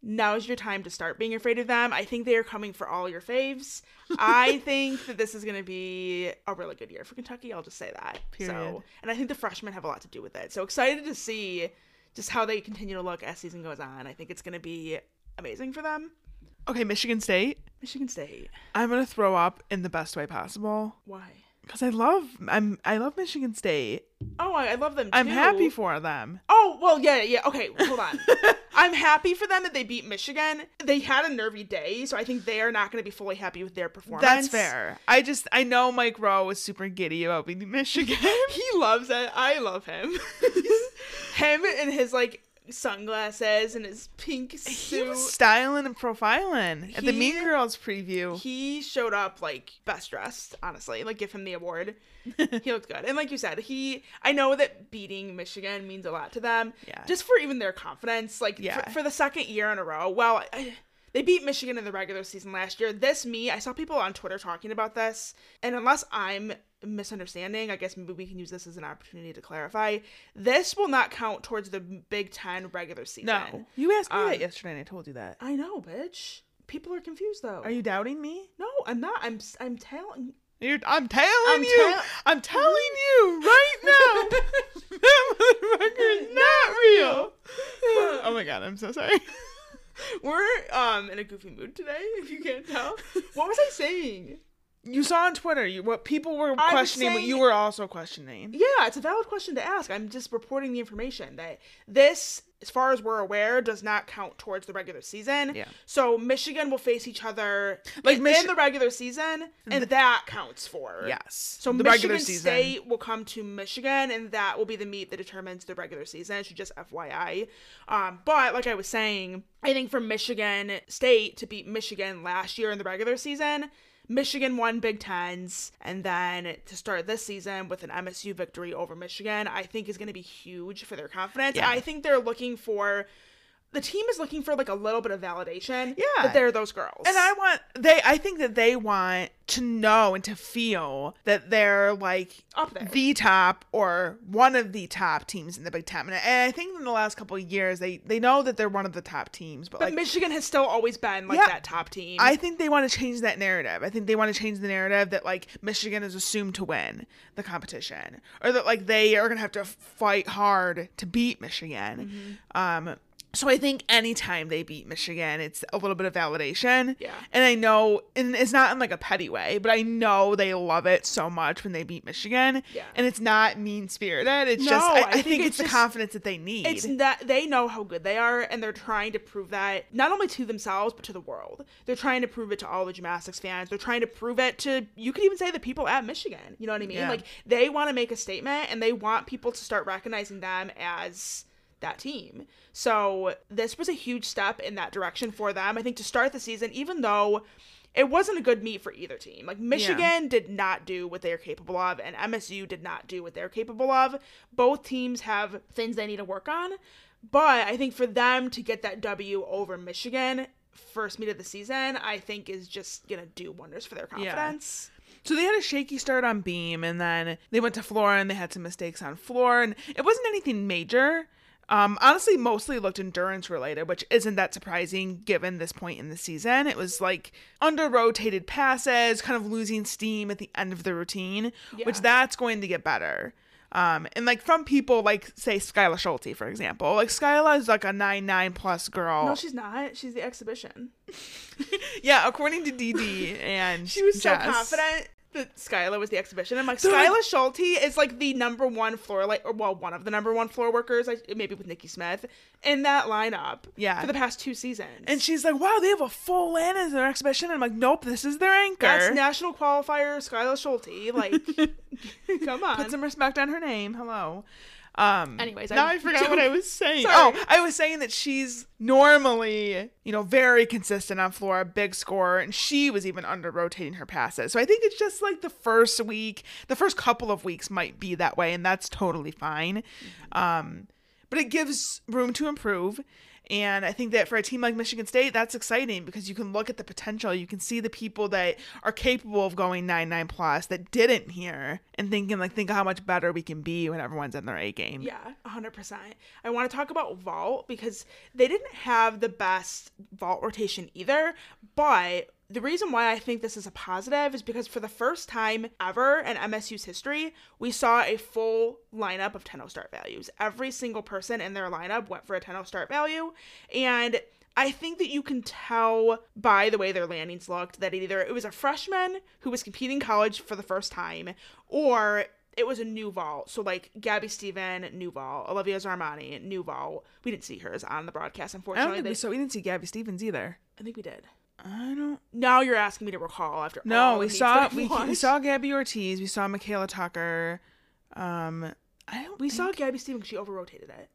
now is your time to start being afraid of them. I think they are coming for all your faves. I think that this is going to be a really good year for Kentucky. I'll just say that. Period. So, and I think the freshmen have a lot to do with it. So excited to see just how they continue to look as season goes on. I think it's going to be amazing for them. Okay, Michigan State. Michigan State. I'm gonna throw up in the best way possible Why? because I love I'm I love Michigan State. Oh, I, I love them. I'm too. happy for them. Oh, well, yeah, yeah. Okay, hold on. I'm happy for them that they beat Michigan. They had a nervy day, so I think they are not going to be fully happy with their performance. That's fair. I just I know Mike Rowe was super giddy about beating Michigan. He loves it. I love him. him and his like sunglasses and his pink he suit. was styling and profiling at the Mean Girls preview. He showed up like best dressed, honestly. Like give him the award. he looked good. And like you said, he I know that beating Michigan means a lot to them. Yeah. Just for even their confidence. Like Yeah. for, for the second year in a row. Well, I, they beat Michigan in the regular season last year. This me, I saw people on Twitter talking about this, and unless I'm misunderstanding, I guess maybe we can use this as an opportunity to clarify. This will not count towards the Big Ten regular season. no, you asked me Um, that yesterday, and I told you that. I know, bitch. People are confused though. Are you doubting me? No, I'm not. I'm I'm telling. You're, I'm telling I'm you. tell- I'm telling you right now. that motherfucker is not real. oh my god, I'm so sorry. We're um in a goofy mood today, if you can't tell. What was I saying? You saw on Twitter you, what people were I questioning, what saying- you were also questioning. Yeah, it's a valid question to ask. I'm just reporting the information that this, as far as we're aware, does not count towards the regular season. Yeah. So Michigan will face each other Like in, in the regular season, and that counts for. Yes. So the Michigan regular season. State will come to Michigan, and that will be the meet that determines the regular season. So just FYI. Um, but like I was saying, I think for Michigan State to beat Michigan last year in the regular season, Michigan won Big Tens, and then to start this season with an MSU victory over Michigan, I think is going to be huge for their confidence. Yeah. I think they're looking for. The team is looking for like a little bit of validation. Yeah. that they're those girls. And I want they I think that they want to know and to feel that they're like Up there. the top or one of the top teams in the Big Ten. And I, and I think in the last couple of years they they know that they're one of the top teams, but, but like Michigan has still always been like Yeah. that top team. I think they want to change that narrative. I think they want to change the narrative that like Michigan is assumed to win the competition, or that like they are gonna have to fight hard to beat Michigan. Mm-hmm. Um, so I think anytime they beat Michigan, it's a little bit of validation. Yeah. And I know, and it's not in like a petty way, but I know they love it so much when they beat Michigan. Yeah. And it's not mean spirited. It's No, just I, I I think, think it's, it's the confidence that they need. It's that they know how good they are, and they're trying to prove that not only to themselves but to the world. They're trying to prove it to all the gymnastics fans. They're trying to prove it to you could even say the people at Michigan. You know what I mean? Yeah. Like they want to make a statement, and they want people to start recognizing them as that team. So this was a huge step in that direction for them. I think to start the season, even though. It wasn't a good meet for either team. Like Michigan did not do what they are capable of, and MSU did not do what they're capable of. Both teams have things they need to work on, but I think for them to get that W over Michigan first meet of the season, I think is just gonna do wonders for their confidence. So they had a shaky start on beam, and then they went to floor and they had some mistakes on floor, and it wasn't anything major. Um, honestly, mostly looked endurance related, which isn't that surprising given this point in the season. It was like under rotated passes, kind of losing steam at the end of the routine, which that's going to get better. Um, and like from people like say Skyla Schulte, for example, like Skyla is like a nine nine plus girl. No, she's not. She's the exhibition. yeah, according to DD and She was so confident that Skyla was the exhibition. I'm like, They're like- Skyla Schulte is like the number one floor, like, or well, one of the number one floor workers, like, maybe with Nikki Smith, in that lineup. Yeah. For the past two seasons. And she's like, "Wow, they have a full land as their exhibition." I'm like, "Nope, this is their anchor." that's national qualifier Skyla Schulte. Like, come on. Put some respect on her name. Hello. Um, Anyways, now I- I, forgot what I was saying. Sorry. Oh, I was saying that she's normally, you know, very consistent on floor, big scorer, and she was even under rotating her passes. So I think it's just like the first week, the first couple of weeks might be that way, and that's totally fine. Um, but it gives room to improve. And I think that for a team like Michigan State, that's exciting because you can look at the potential. You can see the people that are capable of going 9 9 plus that didn't here and thinking, like, think how much better we can be when everyone's in their A game. Yeah, 100%. I want to talk about vault because they didn't have the best vault rotation either, but the reason why I think this is a positive is because for the first time ever in MSU's history, we saw a full lineup of 10 start values. Every single person in their lineup went for a 10 start value, and I think that you can tell by the way their landings looked that either it was a freshman who was competing college for the first time, or it was a new vault. So like Gabby Steven, new vault. Olivia Zsarmani, new vault. We didn't see hers on the broadcast, unfortunately. I don't think They- we saw. We didn't see Gabby Stevens either. I think we did. I don't. Now you're asking me to recall after No, we saw we, we saw Gabby Ortiz. We saw Michaela Tucker. Um, I don't. we saw Gabby Steven 'cause she over rotated it.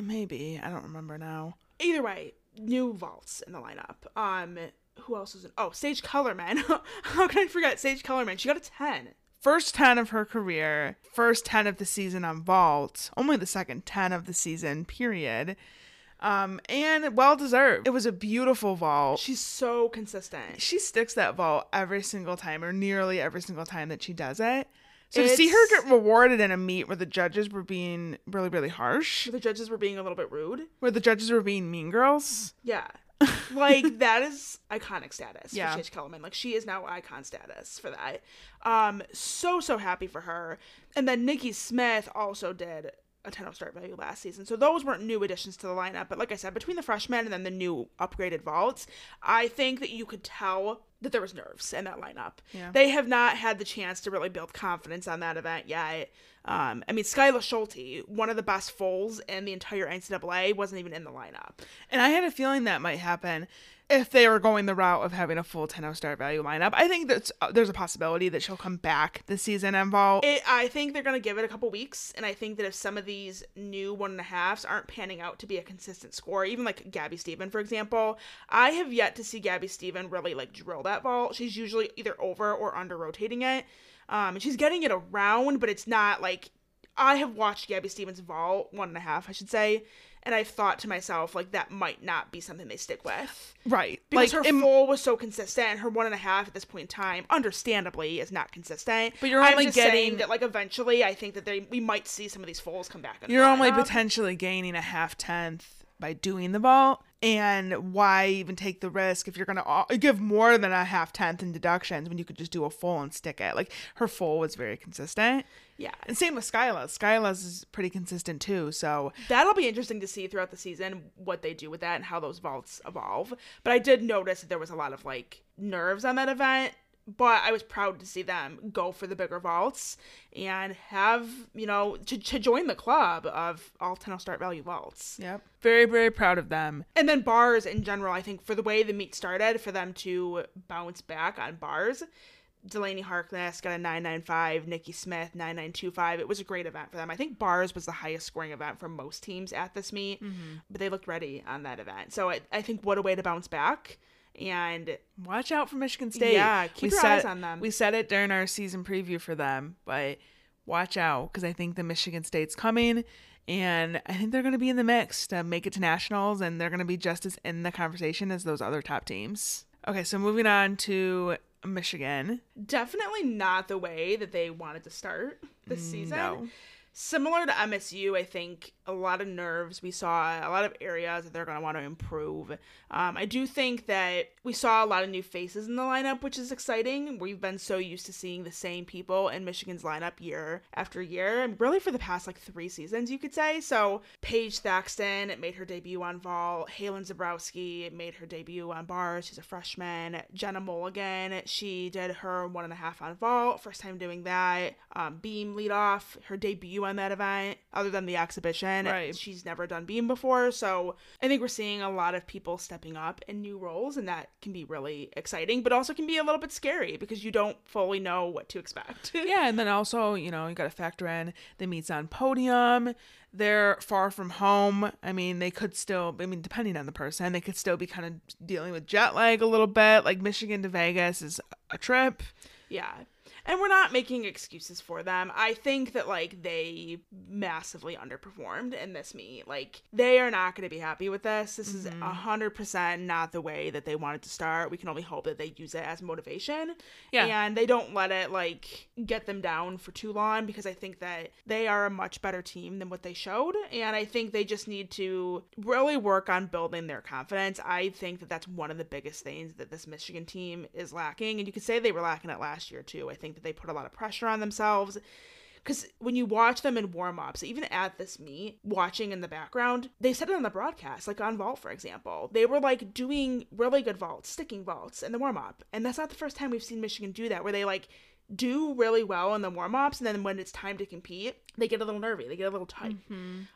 maybe. I don't remember now. Either way, new vaults in the lineup. Um, who else is in? Oh, Sage Kellerman. How can I forget Sage Kellerman? She got a ten. First ten of her career. First ten of the season on vault. Only the second ten of the season. Period. Um, and well deserved. It was a beautiful vault. She's so consistent. she sticks that vault every single time, or nearly every single time that she does it. So to see her get rewarded in a meet where the judges were being really, really harsh, The judges were being a little bit rude. where the judges were being mean girls. Yeah. like that is iconic status Yeah. for Sage Kellerman. Like she is now icon status for that. Um, so so happy for her. And then Nikki Smith also did a 10 start value last season. So those weren't new additions to the lineup. But like I said, between the freshmen and then the new upgraded vaults, I think that you could tell that there was nerves in that lineup. Yeah. They have not had the chance to really build confidence on that event yet. Um, I mean, Skyla Schulte, one of the best foals in the entire NCAA, wasn't even in the lineup. And I had a feeling that might happen if they were going the route of having a full 10 start value lineup. I think that's uh, there's a possibility that she'll come back this season and vault. It, I think they're going to give it a couple weeks, and I think that if some of these new one and a halves aren't panning out to be a consistent score, even like Gabby Steven, for example, I have yet to see Gabby Steven really like drill that vault. She's usually either over or under rotating it. Um, and she's getting it around, but it's not like I have watched Gabby Stevens vault one and a half, I should say, and I've thought to myself like that might not be something they stick with right. because like her im- full was so consistent, and her one and a half at this point in time, understandably, is not consistent. But you're only getting- that like eventually, I think that they we might see some of these fulls come back. you're only potentially gaining a half tenth by doing the vault. And why even take the risk if you're going to give more than a half tenth in deductions when you could just do a full and stick it? Like her full was very consistent. yeah. And same with Skyla. Skyla's is pretty consistent too. So That'll be interesting to see throughout the season what they do with that and how those vaults evolve. But I did notice that there was a lot of like nerves on that event. But I was proud to see them go for the bigger vaults and have, you know, to, to join the club of all 10 start value vaults. Yep. Very, very proud of them. And then bars in general, I think for the way the meet started, for them to bounce back on bars, Delaney Harkness got a 995, Nikki Smith 9925. It was a great event for them. I think bars was the highest scoring event for most teams at this meet, mm-hmm. but they looked ready on that event. So I, I think what a way to bounce back. And Watch out for Michigan State. Yeah, keep your said, eyes on them. We said it during our season preview for them, but watch out because I think the Michigan State's coming. And I think they're going to be in the mix to make it to nationals, and they're going to be just as in the conversation as those other top teams. Okay, so moving on to Michigan. definitely not the way that they wanted to start this mm, season. No. Similar to MSU, I think a lot of nerves we saw, a lot of areas that they're going to want to improve. Um, I do think that we saw a lot of new faces in the lineup, which is exciting. We've been so used to seeing the same people in Michigan's lineup year after year, and really for the past like three seasons, you could say. So Paige Thaxton made her debut on Vault. Halen Zabrowski made her debut on Bars. She's a freshman. Jenna Mulligan, she did her one and a half on Vault. First time doing that. Um, Beam lead off her debut on that event, other than the exhibition. Right. She's never done Beam before. So I think we're seeing a lot of people stepping up in new roles, and that can be really exciting, but also can be a little bit scary because you don't fully know what to expect. Yeah, and then also, you know, you got to factor in the meets on podium. They're far from home. I mean, they could still, I mean, depending on the person, they could still be kind of dealing with jet lag a little bit. Like Michigan to Vegas is a trip. Yeah. And we're not making excuses for them. I think that like they massively underperformed in this meet. Like they are not going to be happy with this. This is mm-hmm. a hundred percent not the way that they wanted to start. We can only hope that they use it as motivation. Yeah. And they don't let it like get them down for too long because I think that they are a much better team than what they showed. And I think they just need to really work on building their confidence. I think that that's one of the biggest things that this Michigan team is lacking. And you could say they were lacking it last year too. I think that they put a lot of pressure on themselves. Because when you watch them in warm ups, even at this meet, watching in the background, they said it on the broadcast, like on vault, for example. They were like doing really good vaults, sticking vaults in the warm up. And that's not the first time we've seen Michigan do that, where they like do really well in the warm ups, and then when it's time to compete, they get a little nervy, they get a little tight.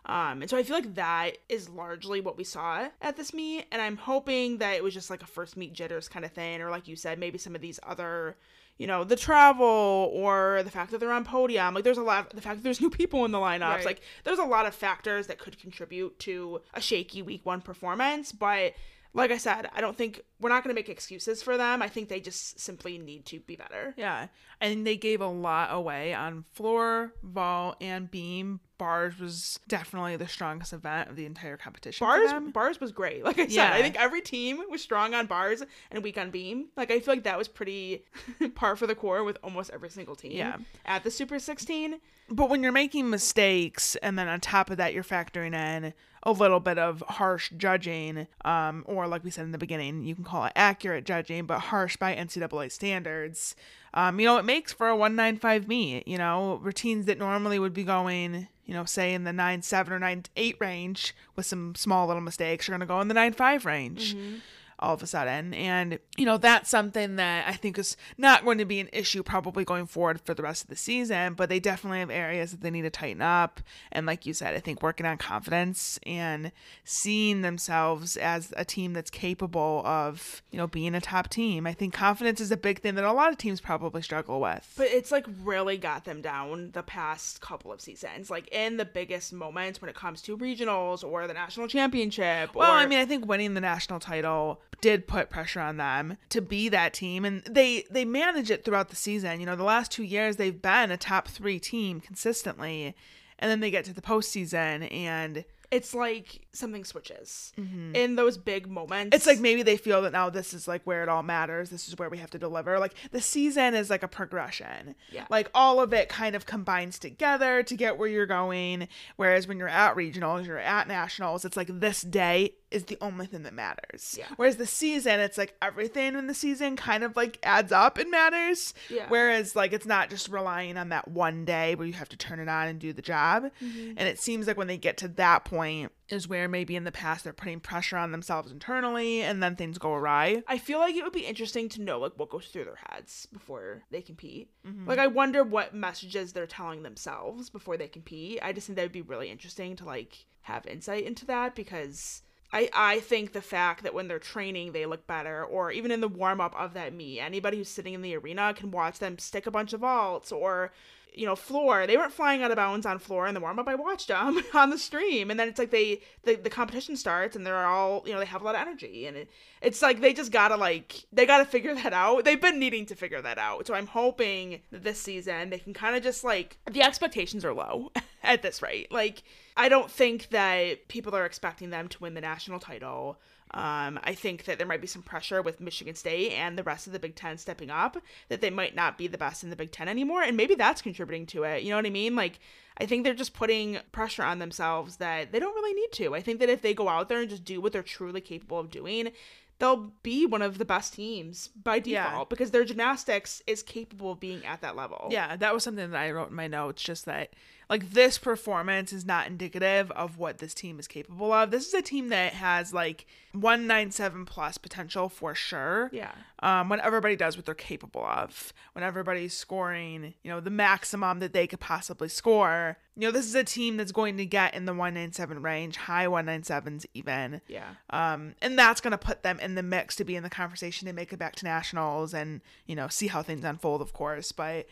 Um, and so I feel like that is largely what we saw at this meet, and I'm hoping that it was just like a first meet jitters kind of thing, or like you said, maybe some of these other. You know, the travel or the fact that they're on podium. Like, there's a lot, the fact that there's new people in the lineups. Right. Like, there's a lot of factors that could contribute to a shaky week one performance. But like I said, I don't think we're not going to make excuses for them. I think they just simply need to be better. Yeah. And they gave a lot away on floor, vault, and beam. Bars was definitely the strongest event of the entire competition. Bars bars was great. Like I said, Yeah. I think every team was strong on bars and weak on beam. Like I feel like that was pretty par for the core with almost every single team. Yeah. At the Super 16. But when you're making mistakes, and then on top of that, you're factoring in a little bit of harsh judging, um, or like we said in the beginning, you can call it accurate judging, but harsh by NCAA standards. Um, you know, it makes for a 195 meet. You know, routines that normally would be going, you know, say in the nine seven or nine eight range with some small little mistakes, you're going to go in the nine five range. Mm-hmm. All of a sudden. And, you know, that's something that I think is not going to be an issue probably going forward for the rest of the season, but they definitely have areas that they need to tighten up. And, like you said, I think working on confidence and seeing themselves as a team that's capable of, you know, being a top team. I think confidence is a big thing that a lot of teams probably struggle with. But it's like really got them down the past couple of seasons, like in the biggest moments when it comes to regionals or the national championship. Well, or, I mean, I think winning the national title did put pressure on them to be that team, and they they manage it throughout the season. You know, the last two years they've been a top three team consistently, and then they get to the postseason and it's like something switches mm-hmm. in those big moments. it's like maybe they feel that now this is like where it all matters. This is where we have to deliver. Like the season is like a progression. Yeah. Like all of it kind of combines together to get where you're going. Whereas when you're at regionals, you're at nationals, it's like this day is the only thing that matters. Yeah. Whereas the season, it's like everything in the season kind of like adds up and matters. Yeah. Whereas like it's not just relying on that one day where you have to turn it on and do the job. Mm-hmm. And it seems like when they get to that point is where maybe in the past they're putting pressure on themselves internally and then things go awry. I feel like it would be interesting to know like what goes through their heads before they compete. Mm-hmm. Like I wonder what messages they're telling themselves before they compete. I just think that would be really interesting to like have insight into that because I I think the fact that when they're training they look better or even in the warm up of that meet, anybody who's sitting in the arena can watch them stick a bunch of vaults or you know, floor. They weren't flying out of bounds on floor in the warm up. I watched them on the stream, and then it's like they the, the competition starts, and they're all you know they have a lot of energy, and it, it's like they just gotta like they gotta figure that out. They've been needing to figure that out, so I'm hoping that this season they can kind of just like the expectations are low at this rate. Like I don't think that people are expecting them to win the national title. Um, I think that there might be some pressure with Michigan State and the rest of the Big Ten stepping up that they might not be the best in the Big Ten anymore, and maybe that's contributing to it. You know what I mean? Like, I think they're just putting pressure on themselves that they don't really need to. I think that if they go out there and just do what they're truly capable of doing, they'll be one of the best teams by default Yeah. because their gymnastics is capable of being at that level. Yeah, that was something that I wrote in my notes. Just that, like, this performance is not indicative of what this team is capable of. This is a team that has like 197 plus potential for sure. Yeah. Um, when everybody does what they're capable of, when everybody's scoring, you know, the maximum that they could possibly score, you know, this is a team that's going to get in the 197 range, high 197s even. Yeah. Um, and that's going to put them in the mix to be in the conversation and make it back to nationals and, you know, see how things unfold, of course. But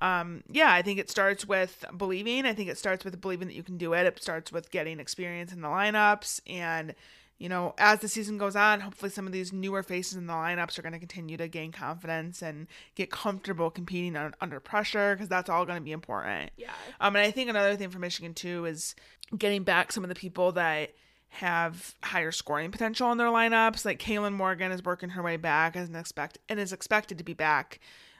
um, yeah, I think it starts with believing. I think it starts with believing that you can do it. It starts with getting experience in the lineups. And, you know, as the season goes on, hopefully some of these newer faces in the lineups are going to continue to gain confidence and get comfortable competing un- under pressure because that's all going to be important. Yeah. Um, and I think another thing for Michigan too is getting back some of the people that have higher scoring potential in their lineups. Like Kaylin Morgan is working her way back as an expect and is expected to be back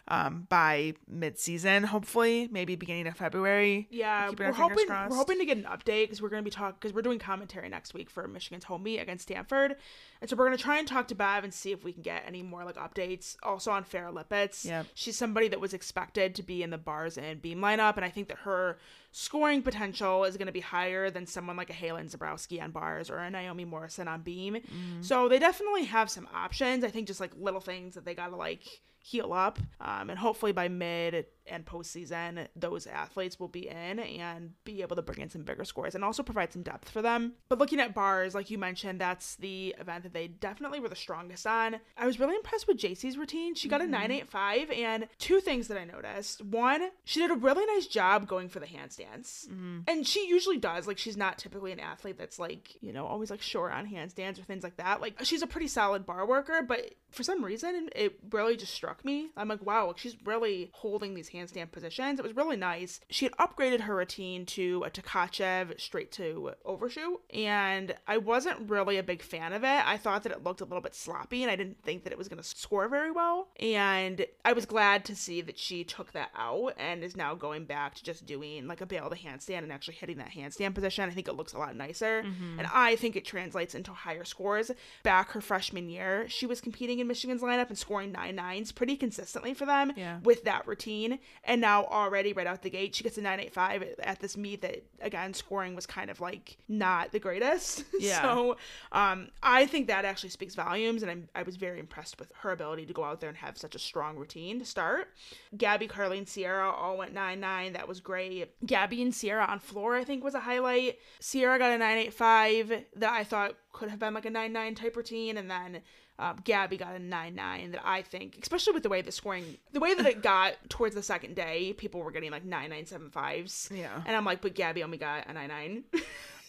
um, by mid-season, hopefully, maybe beginning of February. Yeah, we're hoping crossed. we're hoping to get an update because we're going to be talking because we're doing commentary next week for Michigan's home meet against Stanford, and so we're going to try and talk to Bev and see if we can get any more like updates. Also on Farrah Lippitz, yeah, she's somebody that was expected to be in the bars and beam lineup, and I think that her scoring potential is going to be higher than someone like a Halen Zabrowski on bars or a Naomi Morrison on beam. So they definitely have some options. I think just like little things that they got to like heal up. Um, and hopefully by mid and postseason, those athletes will be in and be able to bring in some bigger scores and also provide some depth for them. But looking at bars, like you mentioned, that's the event that they definitely were the strongest on. I was really impressed with JC's routine. She got a mm-hmm. 985 and two things that I noticed. One, she did a really nice job going for the handstands. Mm-hmm. And she usually does. Like she's not typically an athlete that's like, you know, always like short on handstands or things like that. Like she's a pretty solid bar worker, but for some reason it really just struck me. I'm like, wow, like she's really holding these handstand positions. It was really nice. She had upgraded her routine to a Tkachev straight to overshoot, and I wasn't really a big fan of it. I thought that it looked a little bit sloppy, and I didn't think that it was going to score very well. And I was glad to see that she took that out and is now going back to just doing like a bail to handstand and actually hitting that handstand position. I think it looks a lot nicer, mm-hmm. and I think it translates into higher scores. Back her freshman year, she was competing in Michigan's lineup and scoring nine nines pretty consistently for them Yeah. with that routine. And now already right out the gate she gets a 985 at this meet that again scoring was kind of like not the greatest. Yeah. so um, I think that actually speaks volumes, and I'm, I was very impressed with her ability to go out there and have such a strong routine to start. Gabby, Carly, Sierra all went 9 9. That was great. Gabby and Sierra on floor, I think, was a highlight. Sierra got a 985 that I thought could have been like a 9 9 type routine, and then uh, Gabby got a 9 9 that I think, especially with the way the scoring, the way that it got towards the second day, people were getting like 9 9 7 5s. Yeah. And I'm like, but Gabby only got a 9 9.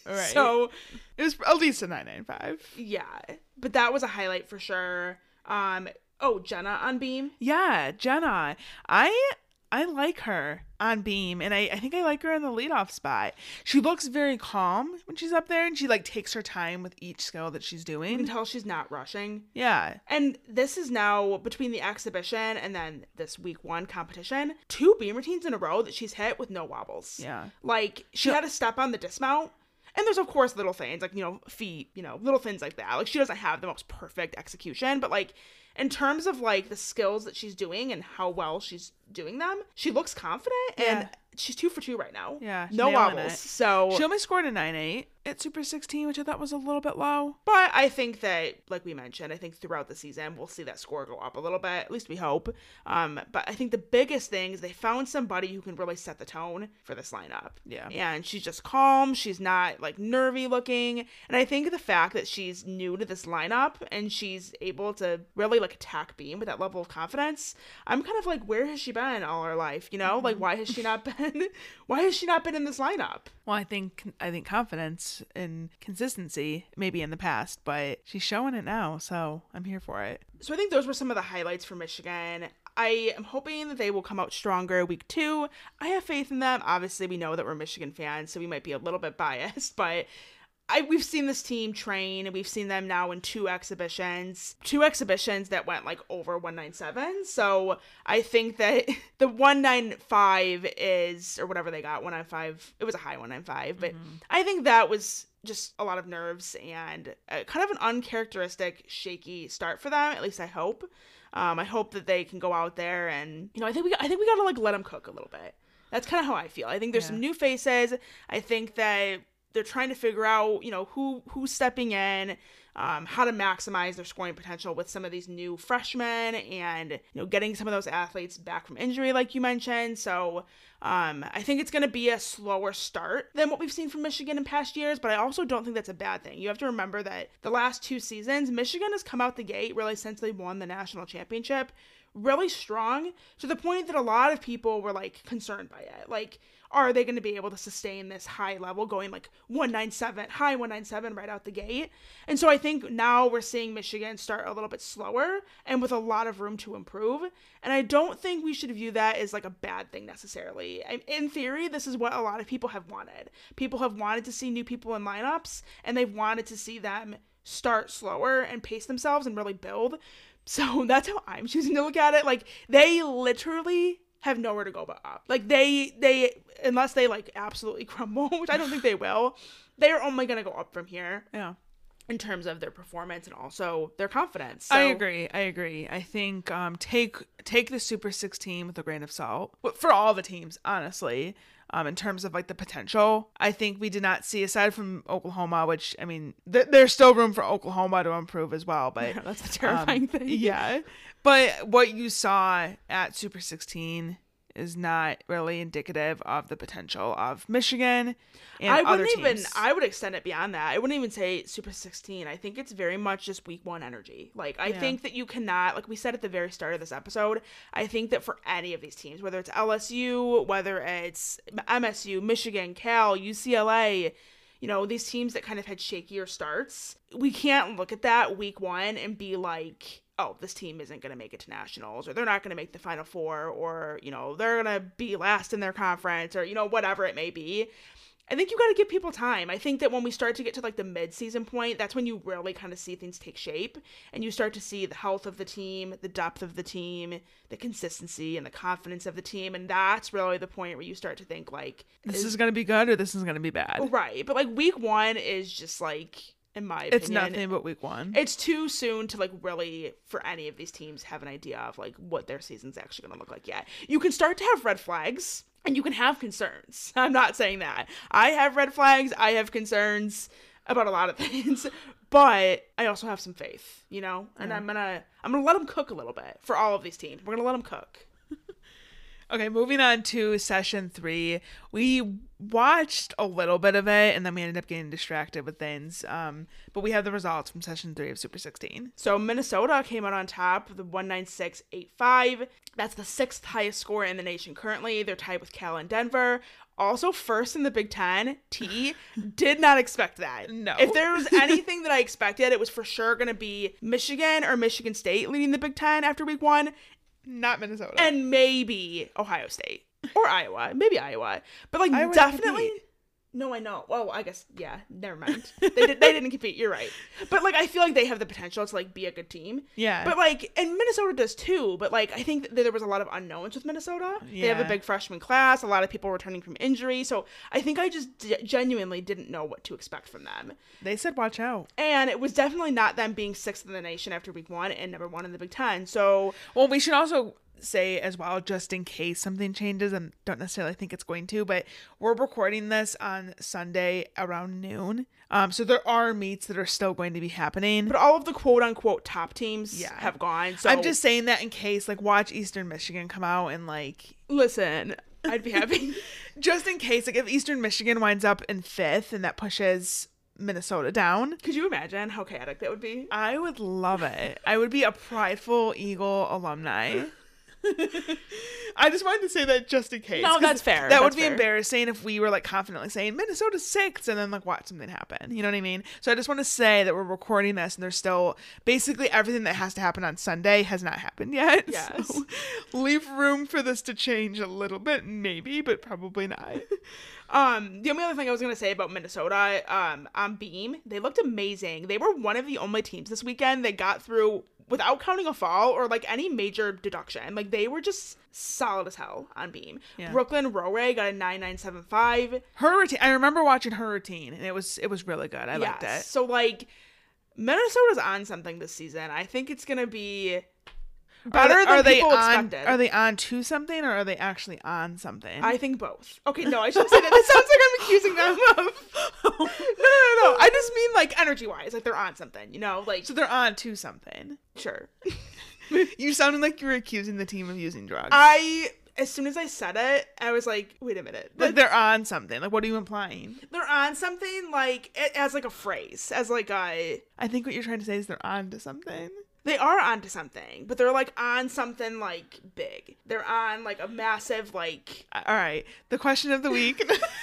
Right. So, It was at least a 995. yeah. But that was a highlight for sure. Um, oh, Jenna on beam. Yeah, Jenna. I I like her on beam and I, I think I like her in the leadoff spot. She looks very calm when she's up there and she like takes her time with each skill that she's You can doing. tell she's not rushing. Yeah. And this is now between the exhibition and then this week one competition, two beam routines in a row that she's hit with no wobbles. Yeah. Like she had a step on the dismount. And there's of course little things like, you know, feet, you know, little things like that. Like she doesn't have the most perfect execution, but like in terms of like the skills that she's doing and how well she's doing them, she looks confident and Yeah. She's two for two right now. Yeah, No wobbles. So She only scored a 9-8 at Super 16, which I thought was a little bit low. But I think that, like we mentioned, I think throughout the season we'll see that score go up a little bit. At least we hope. Um, but I think the biggest thing is they found somebody who can really set the tone for this lineup. Yeah. And she's just calm. She's not like nervy looking. And I think the fact that she's new to this lineup and she's able to really like attack Beam with that level of confidence, I'm kind of like, where has she been all her life? You know, like why has she not been? why has she not been in this lineup? Well, I think I think confidence and consistency maybe in the past, but she's showing it now, so I'm here for it. So I think those were some of the highlights for Michigan. I am hoping that they will come out stronger week two. I have faith in them. Obviously, we know that we're Michigan fans, so we might be a little bit biased, but I we've seen this team train. And we've seen them now in two exhibitions, two exhibitions that went like over 197. So I think that the 195 is or whatever they got 195. It was a high 195, but I think that was just a lot of nerves and uh kind of an uncharacteristic shaky start for them. At least I hope. Um, I hope that they can go out there and you know I think we I think we gotta like let them cook a little bit. That's kind of how I feel. I think there's some new faces. I think that they're trying to figure out you know who who's stepping in. Um, how to maximize their scoring potential with some of these new freshmen and you know getting some of those athletes back from injury like you mentioned so um, I think it's going to be a slower start than what we've seen from Michigan in past years, but I also don't think that's a bad thing. You have to remember that the last two seasons, Michigan has come out the gate really since they won the national championship really strong to the point that a lot of people were like concerned by it. Like, are they going to be able to sustain this high level going like 197, high 197 right out the gate? And so I think now we're seeing Michigan start a little bit slower and with a lot of room to improve. And I don't think we should view that as like a bad thing necessarily. In theory, this is what a lot of people have wanted. People have wanted to see new people in lineups and they've wanted to see them start slower and pace themselves and really build. So that's how I'm choosing to look at it. Like they literally have nowhere to go but up. Like they they unless they like absolutely crumble, which I don't think they will, they're only gonna go up from here Yeah. in terms of their performance and also their confidence. I agree. I agree. I think um, take take the Super 16 with a grain of salt for all the teams, honestly. Um, in terms of like the potential, I think we did not see aside from Oklahoma, which I mean, th- there's still room for Oklahoma to improve as well. But That's the terrifying um, thing. Yeah, but what you saw at Super 16 is not really indicative of the potential of Michigan and I wouldn't even. I would extend it beyond that. I wouldn't even say Super 16. I think it's very much just week 1 energy. Like I Yeah. think that you cannot like we said at the very start of this episode, I think that for any of these teams, whether it's LSU, whether it's MSU, Michigan, Cal, UCLA, you know, these teams that kind of had shakier starts, we can't look at that week 1 and be like oh, this team isn't going to make it to nationals, or they're not going to make the final four, or, you know, they're going to be last in their conference, or, you know, whatever it may be. I think you got to give people time. I think that when we start to get to like the mid-season point, that's when you really kind of see things take shape and you start to see the health of the team, the depth of the team, the consistency and the confidence of the team, and that's really the point where you start to think like this is going to be good or this is going to be bad. right, but like week 1 is just like in my opinion. It's nothing but week one. It's too soon to like really for any of these teams have an idea of like what their season's actually going to look like yet. You can start to have red flags and you can have concerns. I'm not saying that. I have red flags, I have concerns about a lot of things, but I also have some faith, you know? And Yeah. I'm to I'm going to let them cook a little bit for all of these teams. We're going to let them cook. Okay, moving on to session three. We watched a little bit of it and then we ended up getting distracted with things. Um, but we have the results from session three of Super 16. So Minnesota came out on top with the 196.85. That's the sixth highest score in the nation currently. They're tied with Cal and Denver. Also first in the Big Ten. T did not expect that. No. If there was anything that I expected, it was for sure going to be Michigan or Michigan State leading the Big Ten after week one, Not Minnesota. and maybe Ohio State or Iowa, maybe Iowa, but like Iowa definitely. No, I know. Well, I guess yeah. Never mind. They did. They didn't compete. You're right. But like, I feel like they have the potential to like be a good team. yeah. But like, and Minnesota does too. But like, I think that there was a lot of unknowns with Minnesota. Yeah. They have a big freshman class. A lot of people returning from injury. So I think I just d- genuinely didn't know what to expect from them. they said watch out. And it was definitely not them being sixth in the nation after week one and number one in the Big Ten. So Well, we should also say as well, just in case something changes, and don't necessarily think it's going to, but we're recording this on Sunday around noon. Um, so there are meets that are still going to be happening. but all of the quote unquote top teams Yeah. have gone. So I'm just saying that in case, like, watch Eastern Michigan come out and like, listen. I'd be happy. just in case, like, if Eastern Michigan winds up in fifth and that pushes Minnesota down, Could you imagine how chaotic that would be? I would love it. I would be a prideful Eagle alumni. I just wanted to say that just in case. No, that's fair. That would be fair. embarrassing if we were like confidently saying Minnesota's sixth and then like watch something happen. You know what I mean? So I just want to say that we're recording this and there's still basically everything that has to happen on Sunday has not happened yet. Yes. So leave room for this to change a little bit, maybe, but probably not. Um, the only other thing I was gonna say about Minnesota, um, on Beam, they looked amazing. They were one of the only teams this weekend that got through without counting a fall or like any major deduction. Like they were just solid as hell on Beam. Yeah. Brooklyn Rowray got a nine nine seven five. Her routine. I remember watching her routine and it was it was really good. I liked it. So like Minnesota's on something this season. I think it's gonna be better are, than are they people on? expected. Are they on to something or are they actually on something? I think both. Okay, no, I shouldn't say that. That sounds like I'm accusing them of. no, no, no, no. I just mean like energy wise, like they're on something. You know, like so they're on to something. sure. You sounded like you were accusing the team of using drugs. I as soon as I said it, I was like, wait a minute. like Like, they're on something. Like what are you implying? they're on something like as like a phrase, as like a I think what you're trying to say is they're on to something. They are onto something, but they're like on something like big. They're on like a massive like All right. The question of the week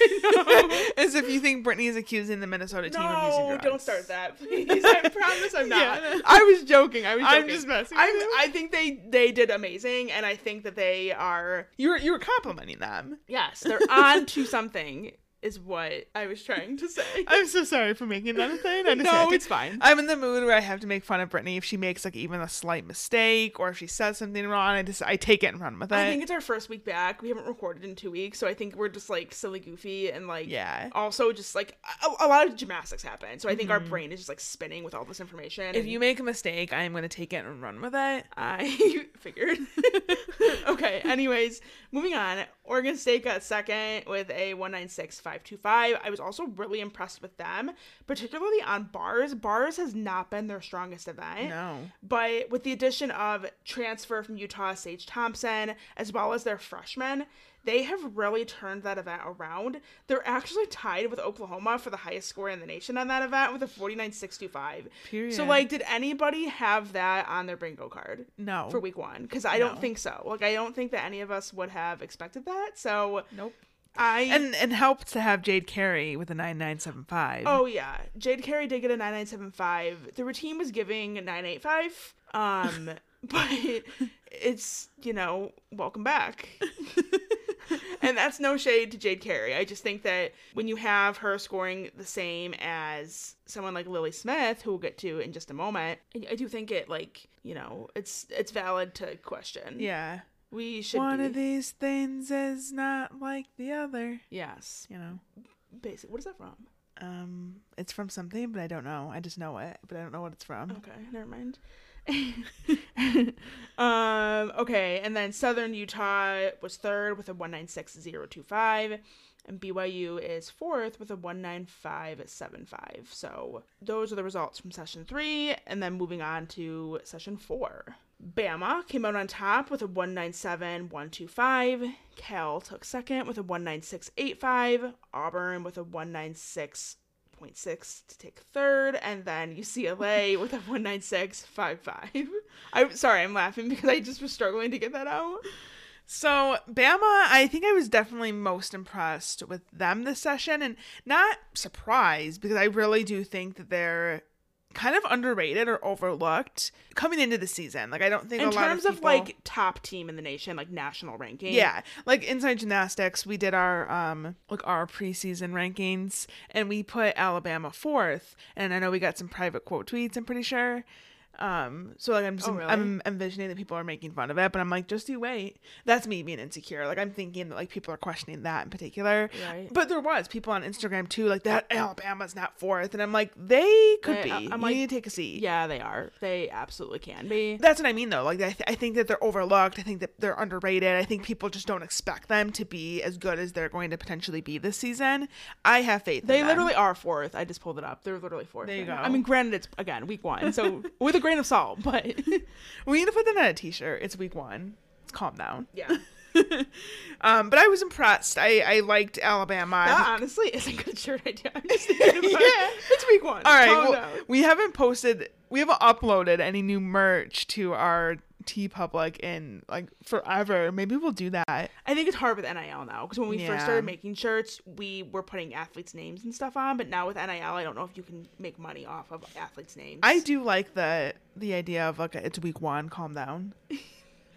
is if you think Brittany is accusing the Minnesota team of using No, drugs. don't start that, please. I promise I'm not. Yeah. I was joking. I was. I'm just messing I'm. I think they they did amazing, and I think that they are. You were you were complimenting them. Yes, they're on to something. Is what I was trying to say. I'm so sorry for making that a thing. I no, it's fine. I'm in the mood where I have to make fun of Brittany if she makes like even a slight mistake or if she says something wrong. I just I take it and run with it. I think it's our first week back. We haven't recorded in two weeks, so I think we're just like silly goofy and like Yeah. Also, just like a, a lot of gymnastics happen, so I think our brain is just like spinning with all this information. Mm-hmm. if you make a mistake, I'm gonna take it and run with it. I figured. okay. Anyways, moving on. Oregon State got second with a 196.525. I was also really impressed with them, particularly on bars. Bars has not been their strongest event. No. But with the addition of transfer from Utah, Sage Thompson, as well as their freshmen, they have really turned that event around. They're actually tied with Oklahoma for the highest score in the nation on that event with a 49.625. Period. So, like, did anybody have that on their bingo card? No. for week one because I No. don't think so. Like I don't think that any of us would have expected that. So Nope. I And and helped to have Jade Carey with a nine nine seven five. oh yeah, Jade Carey did get a nine nine seven five. The routine was giving nine eight five. Um, but it's you know welcome back. and that's no shade to Jade Carey. I just think that when you have her scoring the same as someone like Lily Smith, who we'll get to in just a moment, I, do think it like you know it's it's valid to question. Yeah. we should One be. of these things is not like the other. Yes, You know. basic. What is that from? Um, it's from something, but I don't know. I just know it, but I don't know what it's from. Okay, never mind. um, okay, and then Southern Utah was third with a 196025 and BYU is fourth with a 19575. So those are the results from session three, and then moving on to session four. Bama came out on top with a 197125. Cal took second with a 19685. Auburn with a 196 0.6 to take third, and then UCLA with a 196.55. I'm sorry, I'm laughing because I just was struggling to get that out. So, Bama, I think I was definitely most impressed with them this session and not surprised because I really do think that they're kind of underrated or overlooked coming into the season. Like I don't think in a lot terms of, of, people... like top team in the nation, like national ranking. Yeah, like inside gymnastics, we did our um like our preseason rankings, and we put Alabama fourth. And I know we got some private quote tweets. I'm pretty sure. Um, so like I'm just Oh, really? I'm envisioning that people are making fun of it, but I'm like, just you wait. That's me being insecure. Like I'm thinking that like people are questioning that in particular. Right. But there was people on Instagram too, like that Alabama's not fourth, and I'm like, they could They- be. I- I'm you like, need to take a seat. Yeah, they are. They absolutely can be. That's what I mean, though. Like, I, th- I think that they're overlooked. I think that they're underrated. I think people just don't expect them to be as good as they're going to potentially be this season. I have faith. They in them. literally are fourth. I just pulled it up. They're literally fourth. There you go. I mean, granted, it's again week one, so with a grain of salt, but We need to put that on a T-shirt. It's week one. Let's calm down. yeah, Um, but I was impressed. I I liked Alabama. that honestly is a good shirt idea. I'm just thinking about Yeah. It's week one. All right. Well, we haven't posted. We haven't uploaded any new merch to our T Public in like forever. Maybe we'll do that. I think it's hard with NIL now because when we Yeah. first started making shirts, we were putting athletes' names and stuff on. But now with NIL, I don't know if you can make money off of athletes' names. I do like the the idea of like it's week one, calm down.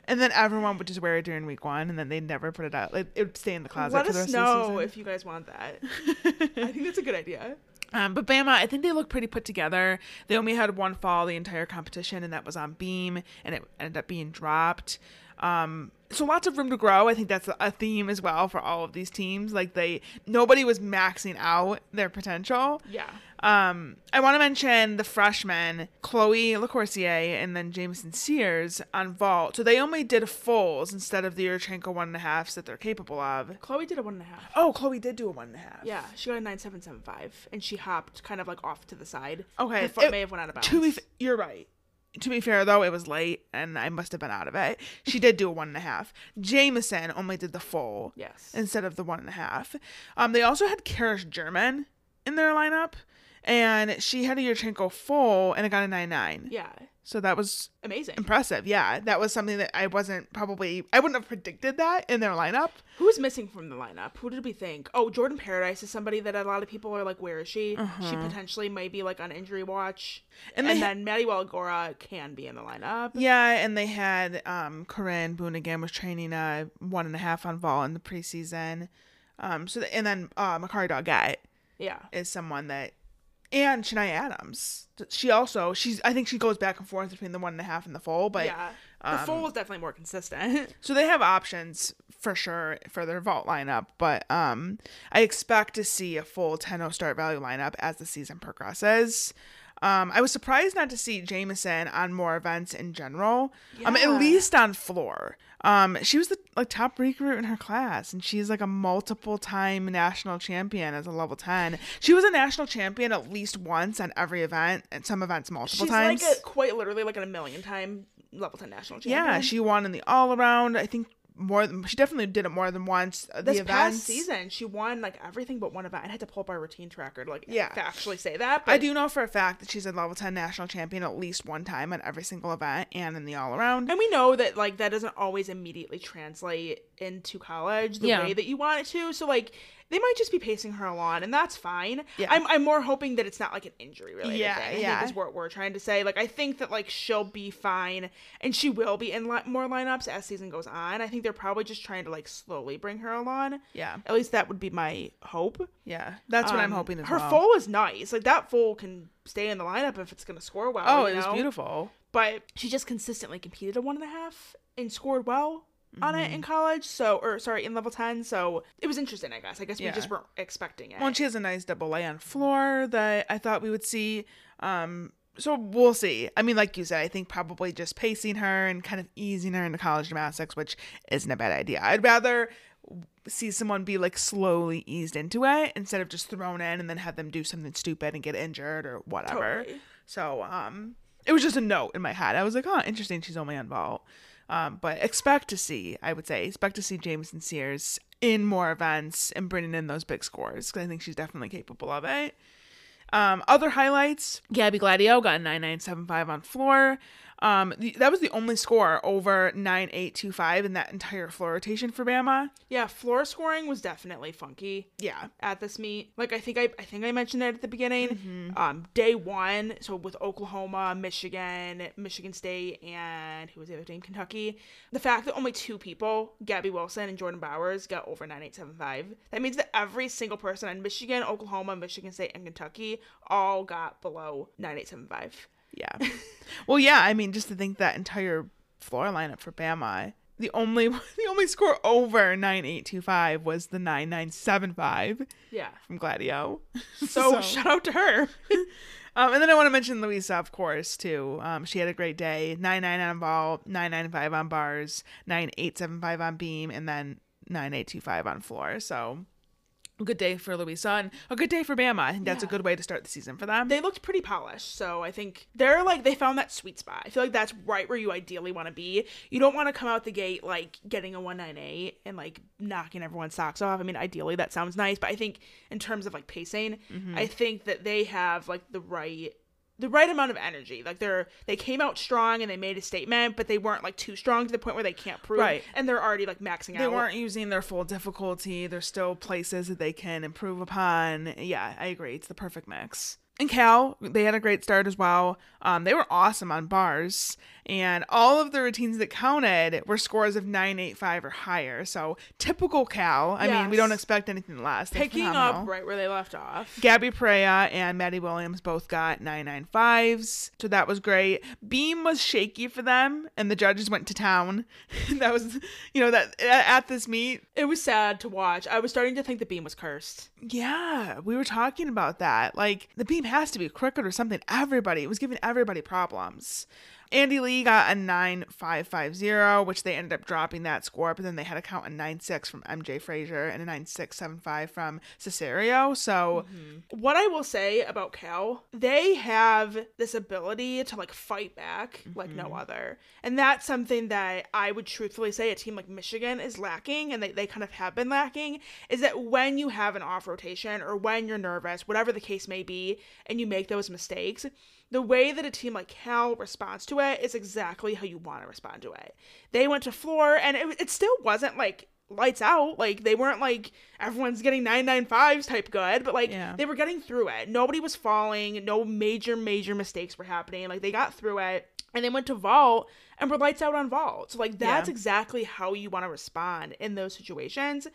And then everyone would just wear it during week one, and then they'd never put it out. Like, it would stay in the closet Let for the us rest know of the if you guys want that. I think that's a good idea. Um, but Bama, I think they look pretty put together. They only had one fall the entire competition, and that was on beam, and it ended up being dropped. Um, so lots of room to grow. I think that's a theme as well for all of these teams. Like they, nobody was maxing out their potential. Yeah. Um, I want to mention the freshmen, Chloe LaCoursiere and then Jameson Sears on vault. So they only did fulls instead of the Yurchenko one and a halves that they're capable of. Chloe did a one and a half. Oh, Chloe did do a one and a half. Yeah, she got a nine seven seven five, and she hopped kind of like off to the side. Okay, her foot it- may have went out of bounds. To be, you're right. To be fair, though, it was late and I must have been out of it. She did do a one and a half. Jameson only did the full yes. instead of the one and a half. Um, they also had Karis German in their lineup, and she had a Yurchenko full and it got a nine nine. yeah, So that was amazing. impressive. Yeah, that was something that I wasn't probably I wouldn't have predicted that in their lineup. Who's missing from the lineup? Who did we think? Oh, Jordan Paradise is somebody that a lot of people are like, where is she? She potentially might be like on injury watch. And And, they ha- then Maddie Walagora can be in the lineup. Yeah, and they had um Corinne Boone again was training uh one and a half on vol in the preseason. Um so the, and then uh Makarri Doggette Yeah. is someone that and Shania Adams. She also she's I think she goes back and forth between the one and a half and the full, but yeah. The um, full is definitely more consistent. so they have options for sure for their vault lineup, but um I expect to see a full 10 start value lineup as the season progresses. Um, I was surprised not to see Jameson on more events in general. Um, at least on floor. Um, she was the like top recruit in her class, and she's like a multiple time national champion as a level ten. She was a national champion at least once on every event, and some events multiple She's times. like a, quite literally like a million time level 10 national champion. yeah, she won in the all around. I think more. Than, she definitely did it more than once. uh, this the past events. season she won like everything but one event. I had to pull up our routine tracker to like Yeah. To actually say that. But I do know for a fact that she's a level 10 national champion at least one time at every single event and in the all around. And we know that like that doesn't always immediately translate into college the Yeah. way that you want it to. So like they might just be pacing her along, and that's fine. Yeah. I'm I'm more hoping that it's not like an injury related Yeah, thing. I yeah. think is what we're trying to say. Like I think that like she'll be fine, and she will be in li- more lineups as season goes on. I think they're probably just trying to like slowly bring her along. Yeah. At least that would be my hope. Yeah. That's what I'm Um, hoping as Her well. full is nice. Like that full can stay in the lineup if it's gonna score well. Oh, it was beautiful. But she just consistently competed a one and a half and scored well. On it in college. So, or sorry, in level 10. So it was interesting, I guess. I guess we just weren't expecting it. Well, and she has a nice double A on floor that I thought we would see. Um, so we'll see. I mean, like you said, I think probably just pacing her and kind of easing her into college gymnastics, which isn't a bad idea. I'd rather see someone be like slowly eased into it instead of just thrown in and then have them do something stupid and get injured or whatever. Totally. So, um, it was just a note in my head. I was like, oh, interesting. She's only on vault. Um, but expect to see, I would say, expect to see Jameson Sears in more events and bringing in those big scores because I think she's definitely capable of it. Um, other highlights: Gabby Gladieux got a nine nine seven five on floor. Um, the, that was the only score over nine eight two five in that entire floor rotation for Bama. yeah, floor scoring was definitely funky. Yeah, at this meet. Like I think I I think I mentioned it at the beginning. Mm-hmm. Um, day one, so with Oklahoma, Michigan, Michigan State, and who was the other team? Kentucky. The fact that only two people, Gabby Wilson and Jordan Bowers, got over nine eight seven five. That means that every single person in Michigan, Oklahoma, Michigan State, and Kentucky all got below nine eight seven five. Yeah. well, yeah. I mean, just to think that entire floor lineup for Bama. The only the only score over nine eight two five was the nine nine seven five Yeah. from Gladieux. So, shout out to her. Um, and then I want to mention Luisa, of course, too. Um, she had a great day. Nine nine on ball, nine nine five on bars, nine eight seven five on beam, and then nine eight two five on floor. So a good day for Luisa and a good day for Bama. I think that's a good way to start the season for them. they looked pretty polished. So I think they're like they found that sweet spot. I feel like that's right where you ideally want to be. You don't want to come out the gate like getting a 198 and like knocking everyone's socks off. I mean, ideally that sounds nice, but I think in terms of like pacing, mm-hmm. I think that they have like the right the right amount of energy. Like they're they came out strong and they made a statement, but they weren't like too strong to the point where they can't prove. Right. And they're already like maxing they out. They weren't using their full difficulty. There's still places that they can improve upon. Yeah, I agree. It's the perfect mix. And Cal, they had a great start as well. Um, they were awesome on bars, and all of the routines that counted were scores of nine eight five or higher. So typical Cal. I mean, we don't expect anything less. They're picking phenomenal. up right where they left off. Gabby Perea and Maddie Williams both got 995s, so that was great. Beam was shaky for them, and the judges went to town. that was, you know, that at this meet. It was sad to watch. I was starting to think the beam was cursed. Yeah, we were talking about that. Like the beam has to be crooked or something. Everybody it was giving everybody problems. Andi Li got a 9550, which they ended up dropping that score, but then they had to count a 96 from MJ Frazier and a 9675 from Cesario. So, mm-hmm. what I will say about Cal, they have this ability to like fight back like no mm-hmm. other. And that's something that I would truthfully say a team like Michigan is lacking and they, they kind of have been lacking is that when you have an off rotation or when you're nervous, whatever the case may be, and you make those mistakes, the way that a team like Cal responds to it is exactly how you want to respond to it. They went to floor and it, it still wasn't like lights out. Like they weren't like everyone's getting 995s type good, but like Yeah. they were getting through it. Nobody was falling. No major, major mistakes were happening. Like they got through it and they went to vault and were lights out on vault. So like that's Yeah. exactly how you want to respond in those situations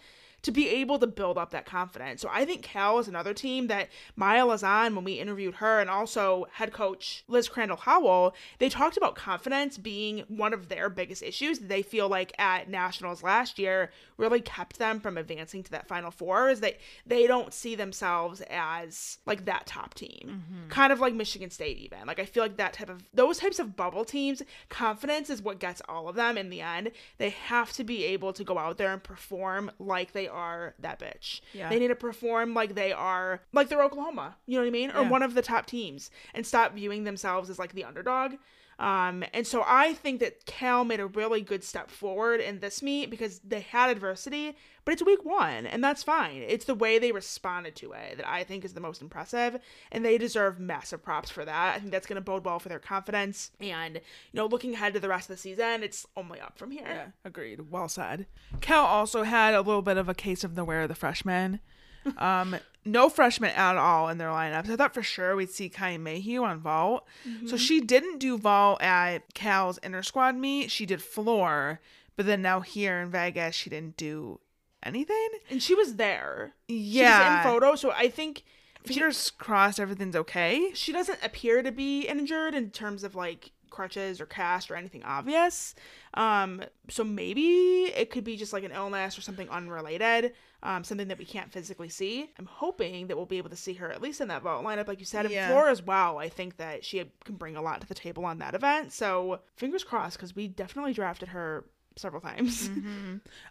to be able to build up that confidence. So I think Cal is another team that Mya Lauzon, when we interviewed her, and also head coach Liz Crandall Howell, they talked about confidence being one of their biggest issues. They feel like at nationals last year really kept them from advancing to that final four is that they don't see themselves as like that top team. Mm-hmm. Kind of like Michigan State even. Like I feel like that type of those types of bubble teams, confidence is what gets all of them in the end. They have to be able to go out there and perform like they are that bitch. Yeah. They need to perform like they are like they're Oklahoma. You know what I mean? Or Yeah. one of the top teams and stop viewing themselves as like the underdog. Um, and so I think that Cal made a really good step forward in this meet because they had adversity, but it's week one, and that's fine. It's the way they responded to it that I think is the most impressive, and they deserve massive props for that. I think that's going to bode well for their confidence. And, you know, looking ahead to the rest of the season, it's only up from here. Yeah, agreed. Well said. Cal also had a little bit of a case of the wear of the freshmen. Um, no freshmen at all in their lineups. I thought for sure we'd see Kai Mayhew on vault. So she didn't do vault at Cal's inter squad meet. She did floor, but then now here in Vegas, she didn't do anything. And she was there. Yeah. Was in photo, so I think Fingers crossed, everything's okay. she doesn't appear to be injured in terms of like crutches or cast or anything obvious. Um, so maybe it could be just like an illness or something unrelated, um, something that we can't physically see. I'm hoping that we'll be able to see her at least in that vault lineup, like you said, and Yeah. Floor as well. I think that she can bring a lot to the table on that event. So fingers crossed, because we definitely drafted her several times.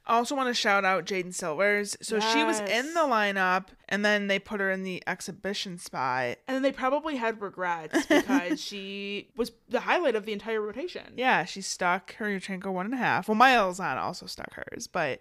I also want to shout out Jaden Silvers. So she was in Yes. the lineup, and then they put her in the exhibition spot. And then they probably had regrets because she was the highlight of the entire rotation. Yeah, she stuck her Yurchenko one and a half. Well, Miles on also stuck hers, but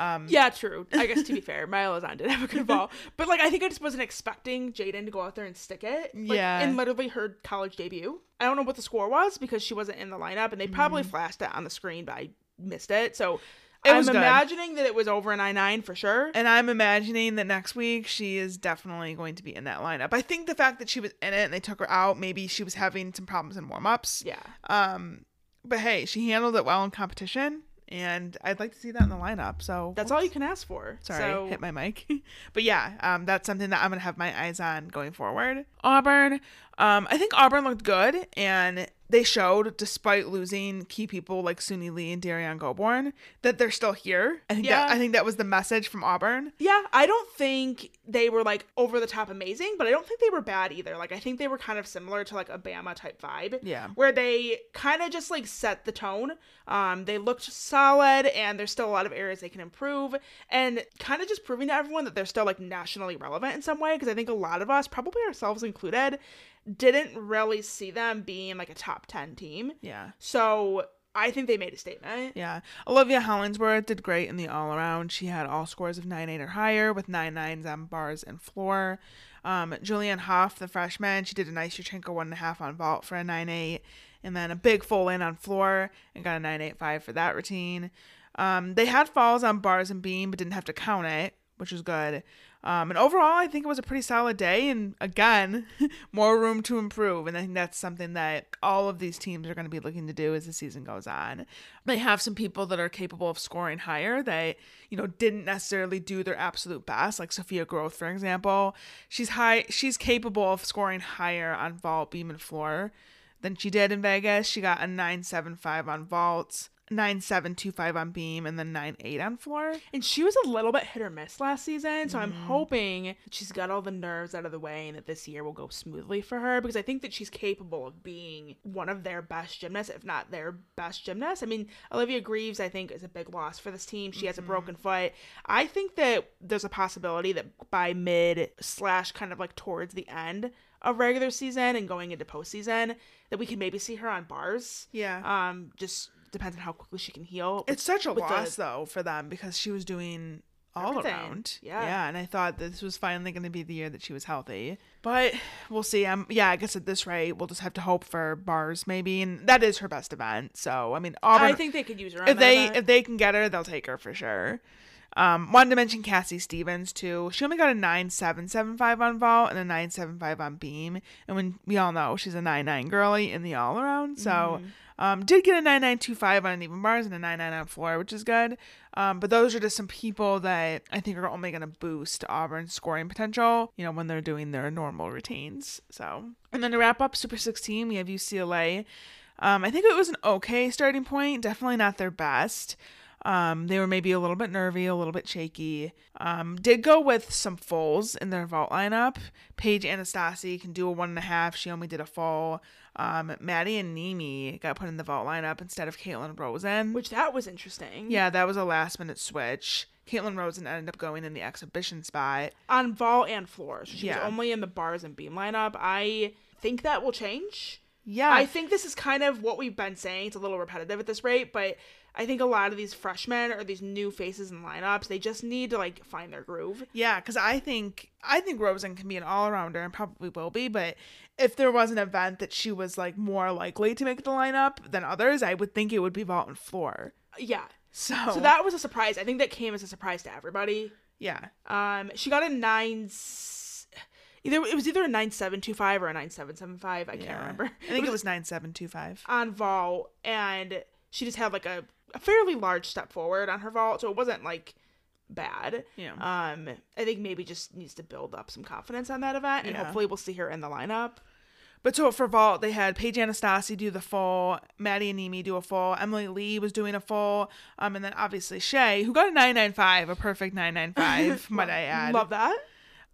um, Yeah, true. I guess to be fair, Milazan did have a good ball, but like I think I just wasn't expecting Jaden to go out there and stick it. Like, Yeah. in literally her college debut. I don't know what the score was because she wasn't in the lineup, and they probably flashed it on the screen, but I missed it. So Mm-hmm. It I'm imagining that it was over nine nine for sure. And I'm imagining that next week she is definitely going to be in that lineup. I think the fact that she was in it and they took her out, maybe she was having some problems in warm ups. Yeah. Um, but hey, she handled it well in competition, and I'd like to see that in the lineup. So That's all you can ask for. Sorry, So, hit my mic. but yeah, um, that's something that I'm gonna have my eyes on going forward. Auburn, um, I think Auburn looked good, and they showed, despite losing key people like Suni Lee and Derrian Gobourne, that they're still here. I think that Yeah. I think that was the message from Auburn. Yeah, I don't think they were like over the top amazing, but I don't think they were bad either. Like I think they were kind of similar to like a Bama type vibe. Yeah. Where they kind of just like set the tone. Um they looked solid and there's still a lot of areas they can improve and kind of just proving to everyone that they're still like nationally relevant in some way because I think a lot of us, probably ourselves included, didn't really see them being like a top 10 team. Yeah. So, I think they made a statement. Yeah. Olivia Hollingsworth did great in the all around. She had all scores of 9 8 or higher with 9 nines on bars and floor. Um, Julianne Hoff, the freshman, she did a nice Yurchenko 1.5 on vault for a 9 8, and then a big full in on floor and got a 9 8 5 for that routine. Um, they had falls on bars and beam, but didn't have to count it, which was good. Um, and overall, I think it was a pretty solid day. And again, more room to improve. And I think that's something that all of these teams are going to be looking to do as the season goes on. They have some people that are capable of scoring higher that, you know, didn't necessarily do their absolute best, like Sophia Groth, for example. She's high, she's capable of scoring higher on vault, beam, and floor than she did in Vegas. She got a 975 on vaults. 9725 on beam and then nine eight on floor. And she was a little bit hit or miss last season, so I'm hoping she's got all the nerves out of the way and that this year will go smoothly for her because I think that she's capable of being one of their best gymnasts, if not their best gymnast. I mean, Olivia Greaves, I think, is a big loss for this team. She has a broken foot. I think that there's a possibility that by mid slash kind of like towards the end of regular season and going into postseason, that we can maybe see her on bars. Yeah. Um, just depends on how quickly she can heal. It's such a with the- loss though for them because she was doing all Everything. around. Yeah. Yeah, and I thought this was finally going to be the year that she was healthy. But we'll see. Um yeah, I guess at this rate, we'll just have to hope for bars maybe and that is her best event. So, I mean, Auburn I think they could use her. If they event. if they can get her, they'll take her for sure. Um, wanted to mention Cassie Stevens too. She only got a nine seven seven five on vault and a nine seven five on beam. And when we all know she's a nine nine girly in the all around, so Mm-hmm. Um, did get a nine nine two five on even bars and a nine nine on floor, which is good. Um, but those are just some people that I think are only going to boost Auburn's scoring potential. You know when they're doing their normal routines. So and then to wrap up Super Sixteen, we have UCLA. Um, I think it was an okay starting point. Definitely not their best. Um, they were maybe a little bit nervy, a little bit shaky. Um, did go with some fulls in their vault lineup. Paige Anastasi can do a one and a half. She only did a fall. Um, Maddie and Nemi got put in the vault lineup instead of Katelyn Rosen. which that was interesting. yeah, that was a last minute switch. Katelyn Rosen ended up going in the exhibition spot. on vault and floor. So she Yeah. was only in the bars and beam lineup. I think that will change. Yeah, I think this is kind of what we've been saying. It's a little repetitive at this rate, but I think a lot of these freshmen or these new faces in lineups, they just need to like find their groove. Yeah, because I think I think Rosen can be an all arounder and probably will be. But if there was an event that she was like more likely to make the lineup than others, I would think it would be vault and floor. Yeah. So, So that was a surprise. I think that came as a surprise to everybody. yeah, Um, she got a nine. Either it was either a nine seven two five or a nine seven seven five. I can't remember. I think it was nine seven two five. on vault and she just had like a, a fairly large step forward on her vault so it wasn't like bad Yeah. um i think maybe just needs to build up some confidence on that event and Yeah. hopefully we'll see her in the lineup But so for vault, they had Paige Anastasi do the full, Maddie Animi do a full, Emily Lee was doing a full, um, and then obviously Chae, who got a 995, a perfect 995, might I add. Love that.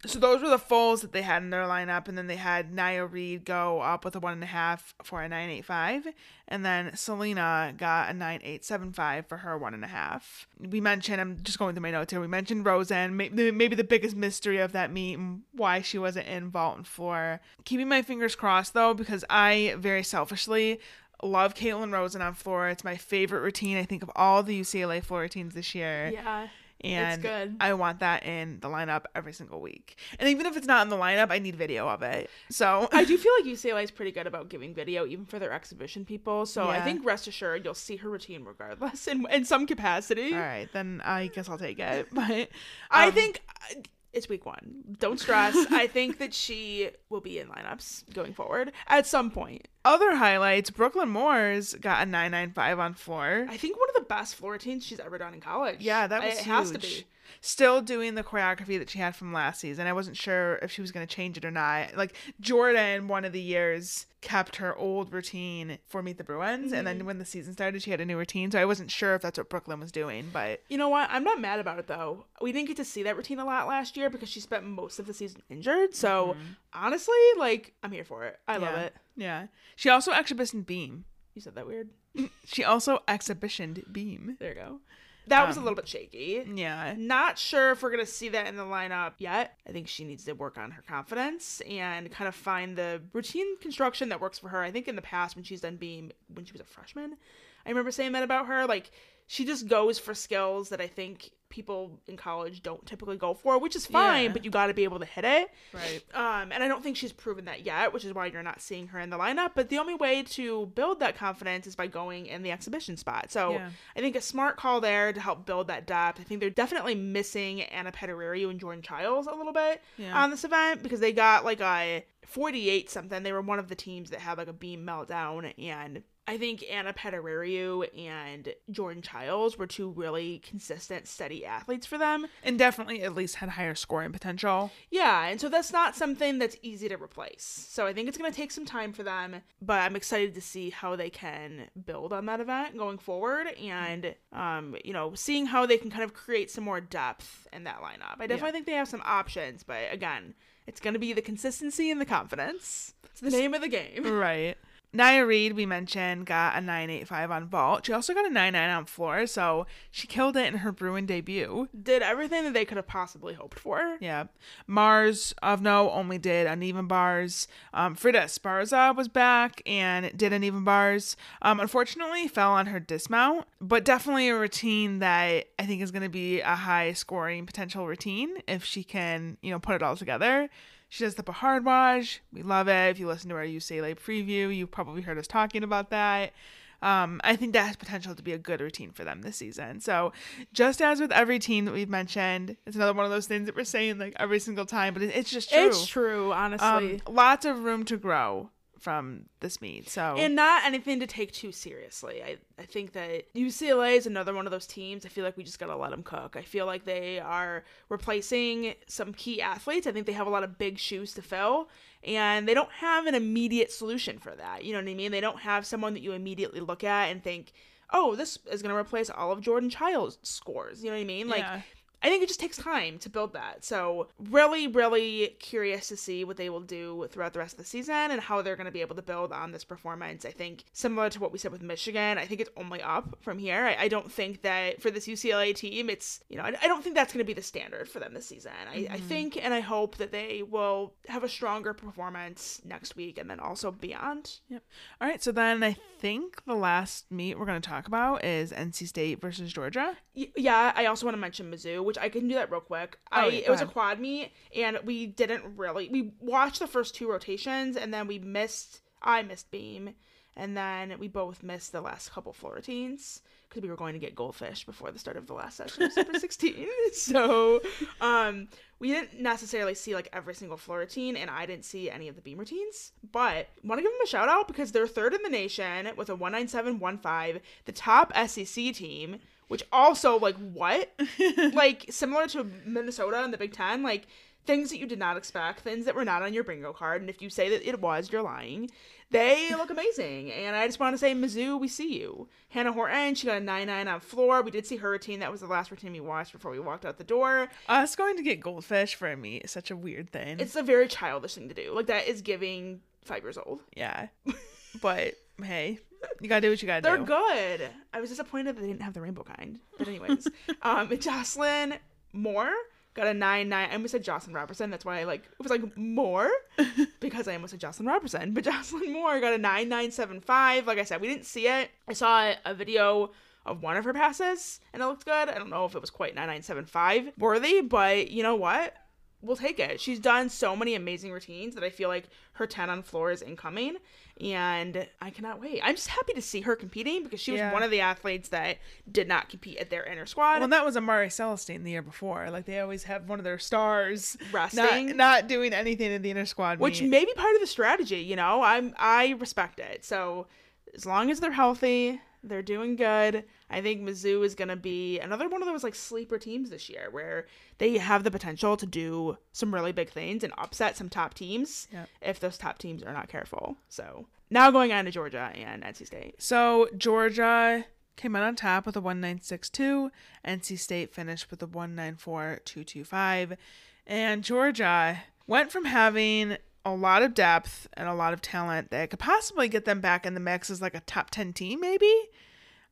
So those were the fulls that they had in their lineup, and then they had Nya Reed go up with a one and a half for a nine eight five, and then Selena got a nine eight seven five for her one and a half. We mentioned I'm just going through my notes here. We mentioned Rosen, maybe, maybe the biggest mystery of that meet and why she wasn't in vault and floor. Keeping my fingers crossed though, because I very selfishly love Katelyn Rosen on floor. It's my favorite routine I think of all the UCLA floor routines this year Yeah. And. I want that in the lineup every single week. And even if it's not in the lineup, I need video of it. So I do feel like UCLA is pretty good about giving video, even for their exhibition people. So I think rest assured you'll see her routine regardless, in in some capacity. all right, then I guess I'll take it. But I um, think uh, it's week one. Don't stress. I think that she will be in lineups going forward at some point. Other highlights: Brooklyn Moors got a nine nine five on floor. I think one of the best floor routines she's ever done in college. Yeah, that was it huge. has to be. Still doing the choreography that she had from last season. I wasn't sure if she was going to change it or not. Like Jordan, one of the years kept her old routine for Meet the Bruins, and Mm-hmm. then when the season started, she had a new routine. So I wasn't sure if that's what Brooklyn was doing, but You know what? I'm not mad about it though. We didn't get to see that routine a lot last year because she spent most of the season injured. So honestly, like I'm here for it. I love Mm-hmm. it. Yeah, she also exhibition beam. You said that weird. She also exhibitioned beam. There you go. That was a Um, little bit shaky. Yeah. Not sure if we're gonna see that in the lineup yet. I think she needs to work on her confidence and kind of find the routine construction that works for her. I think in the past when she's done beam when she was a freshman, I remember saying that about her. Like she just goes for skills that I think people in college don't typically go for, which is fine, Yeah. but you got to be able to hit it. Right. Um, and I don't think she's proven that yet, which is why you're not seeing her in the lineup. But the only way to build that confidence is by going in the exhibition spot. So Yeah. I think a smart call there to help build that depth. I think they're definitely missing Ana Padurariu and Jordan Chiles a little bit Yeah. on this event because they got like a 48 something. They were one of the teams that had like a beam meltdown and I think Ana Padurariu and Jordan Chiles were two really consistent, steady athletes for them. And definitely at least had higher scoring potential. Yeah, and so that's not something that's easy to replace. So I think it's going to take some time for them, but I'm excited to see how they can build on that event going forward and um, you know, seeing how they can kind of create some more depth in that lineup. I definitely Yeah. think they have some options, but again, it's going to be the consistency and the confidence. It's the name of the game. Right. Nya Reed, we mentioned, got a 985 on vault. She also got a 99 on floor, so she killed it in her Bruin debut. Did everything that they could have possibly hoped for. Yeah. Mars of no only did uneven bars. Um, Frida Esparza was back and did uneven bars. Um, unfortunately, fell on her dismount, but definitely a routine that I think is going to be a high scoring potential routine if she can, you know, put it all together. She does the Bhardwaj. We love it. If you listen to our UCLA preview, you've probably heard us talking about that. Um, I think that has potential to be a good routine for them this season. So, just as with every team that we've mentioned, it's another one of those things that we're saying like every single time, but it's just true. It's true, honestly. Um, lots of room to grow from this meet. So, and not anything to take too seriously. I, I think that UCLA is another one of those teams. I feel like we just gotta let them cook. I feel like they are replacing some key athletes. I think they have a lot of big shoes to fill, and they don't have an immediate solution for that. You know what I mean? They don't have someone that you immediately look at and think, "Oh, this is gonna replace all of Jordan Chiles' scores." You know what I mean? Like. Yeah. I think it just takes time to build that. So, really, really curious to see what they will do throughout the rest of the season and how they're going to be able to build on this performance. I think, similar to what we said with Michigan, I think it's only up from here. I, I don't think that for this UCLA team, it's, you know, I, I don't think that's going to be the standard for them this season. I, I mm-hmm. think and I hope that they will have a stronger performance next week and then also beyond. Yep. All right. So then I think the last meet we're going to talk about is NC State versus Georgia. Y- Yeah, I also want to mention Mizzou, which I can do that real quick. Oh, I yeah, it was a quad meet, and we didn't really we watched the first two rotations, and then we missed. I missed beam, and then we both missed the last couple floor routines because we were going to get goldfish before the start of the last session of Super 16. So, um, we didn't necessarily see like every single floor routine, and I didn't see any of the beam routines. But want to give them a shout out because they're third in the nation with a 197.15, the top SEC team. Which also like what, like similar to Minnesota and the Big Ten, like things that you did not expect, things that were not on your bingo card, and if you say that it was, you're lying. They look amazing, and I just want to say, Mizzou, we see you. Hannah Horton, she got a 9-9 on floor. We did see her routine. That was the last routine we watched before we walked out the door. Us going to get goldfish for a meet is such a weird thing. It's a very childish thing to do. Like that is giving five years old. yeah, but hey, you gotta do what you gotta do. They're good. I was disappointed that they didn't have the rainbow kind. But anyways, um, Jocelyn Moore got a nine nine. I almost said Jocelyn Robertson. That's why I like it was like more because I almost said Jocelyn Robertson. But Jocelyn Moore got a nine nine seven five. Like I said, we didn't see it. I saw a video of one of her passes and it looked good. I don't know if it was quite nine nine seven five worthy, but you know what? We'll take it. She's done so many amazing routines that I feel like her 10 on floor is incoming and I cannot wait. I'm just happy to see her competing because she was Yeah. one of the athletes that did not compete at their inner squad. Well, that was Amari Celestine the year before. Like they always have one of their stars Resting. not, not doing anything in the inner squad which meet. may be part of the strategy, you know. I'm I respect it. So as long as they're healthy, they're doing good. I think Mizzou is going to be another one of those like sleeper teams this year where they have the potential to do some really big things and upset some top teams Yep. if those top teams are not careful. So now going on to Georgia and NC State. So Georgia came out on top with a 1962. NC State finished with a 194225. And Georgia went from having a lot of depth and a lot of talent that could possibly get them back in the mix as like a top 10 team, maybe.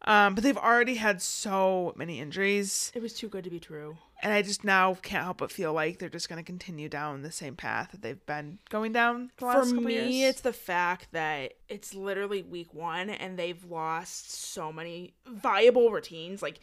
Um, but they've already had so many injuries. It was too good to be true. And I just now can't help but feel like they're just going to continue down the same path that they've been going down the last For me, years. it's the fact that it's literally week one and they've lost so many viable routines, like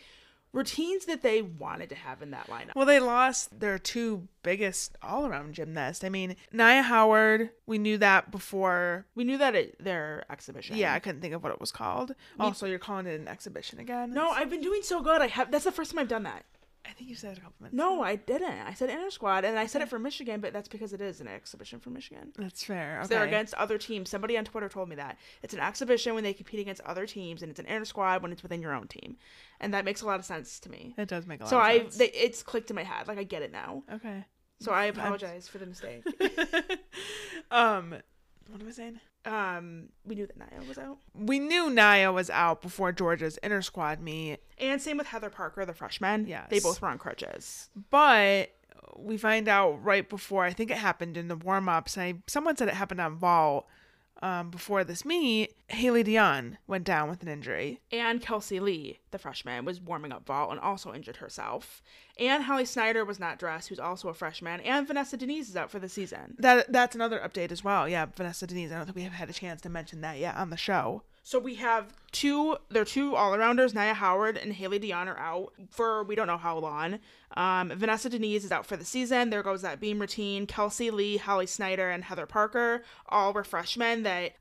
routines that they wanted to have in that lineup. Well, they lost their two biggest all around gymnasts. I mean, Nia Howard, we knew that before. We knew that at their exhibition. Yeah, I couldn't think of what it was called. Also, you're calling it an exhibition again? No, I've been doing so good. I have. That's the first time I've done that. I think you said it a couple minutes. No, I didn't. I said inter squad, and I said it for Michigan, but that's because it is an exhibition for Michigan. That's fair. Okay. They're against other teams. Somebody on Twitter told me that it's an exhibition when they compete against other teams, and it's an inter squad when it's within your own team, and that makes a lot of sense to me. It does make a lot So of I, sense. they, it's clicked in my head. Like I get it now. okay. So I apologize for the mistake. um, what am I saying? Um, we knew that Naya was out, We knew Nia was out before Georgia's inter squad meet, and same with Heather Parker, the freshman. Yes. they both were on crutches. but we find out right before I think it happened in the warm ups. I someone said it happened on vault. Um, before this meet, Haley Dion went down with an injury. And Kelsey Lee, the freshman, was warming up vault and also injured herself. And Holly Snyder was not dressed, who's also a freshman. And Vanessa Deniz is out for the season. That that's another update as well. Yeah, Vanessa Deniz. I don't think we have had a chance to mention that yet on the show. So we have two, they're two all arounders, Nia Howard and Haley Dion are out for we don't know how long. Um, Vanessa Deniz is out for the season. There goes that beam routine. Kelsey Lee, Holly Snyder, and Heather Parker all were freshmen that,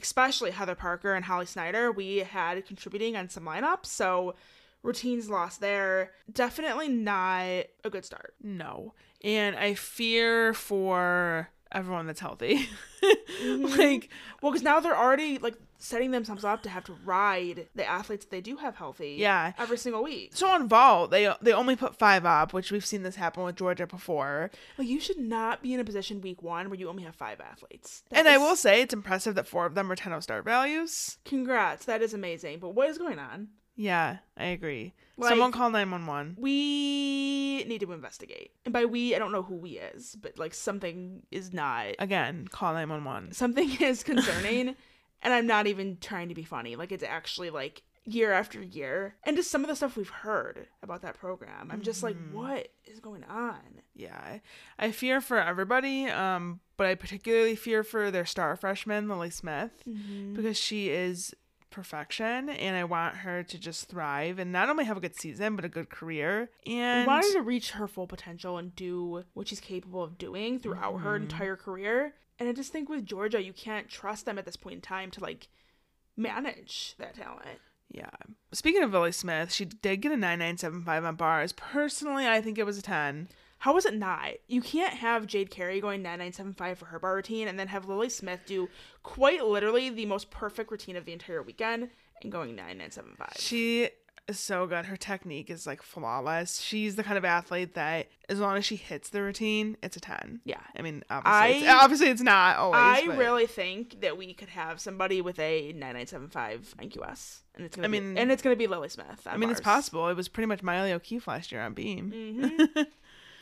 especially Heather Parker and Holly Snyder, we had contributing on some lineups. So routines lost there. Definitely not a good start. No, and I fear for everyone that's healthy. like, Well, because now they're already like setting themselves up to have to ride the athletes that they do have healthy. Yeah. Every single week. so on vault, they they only put five up, which we've seen this happen with Georgia before. Like you should not be in a position week one where you only have five athletes. That and I will say it's impressive that four of them are 10 start values. congrats. That is amazing. But what is going on? Yeah, I agree. Like- Someone call 911. We need to investigate. And by we, I don't know who we is, but like something is not. Again, call 911. Something is concerning, and I'm not even trying to be funny. Like it's actually like year after year, and just some of the stuff we've heard about that program. I'm just like, mm-hmm. what is going on? Yeah, I, fear for everybody, um, but I particularly fear for their star freshman, Lily Smith, mm-hmm. because she is perfection and I want her to just thrive and not only have a good season, but a good career. We And want her to reach her full potential and do what she's capable of doing throughout her mm-hmm. entire career. And I just think with Georgia, you can't trust them at this point in time to like manage that talent. yeah. Speaking of Lily Smith, she did get a 9975 on bars. Personally, I think it was a 10. How was it not? You can't have Jade Carey going 9975 for her bar routine and then have Lily Smith do quite literally the most perfect routine of the entire weekend and going 9975. She is so good. Her technique is like flawless. She's the kind of athlete that as long as she hits the routine, it's a 10. Yeah. I mean, obviously, it's, obviously it's not always. I but- really think that we could have somebody with a 9975 NQS, and it's gonna. I be, mean- and it's gonna be Lily Smith. I mean, it's possible. It was pretty much Maile O'Keefe last year on Beam. Mm-hmm.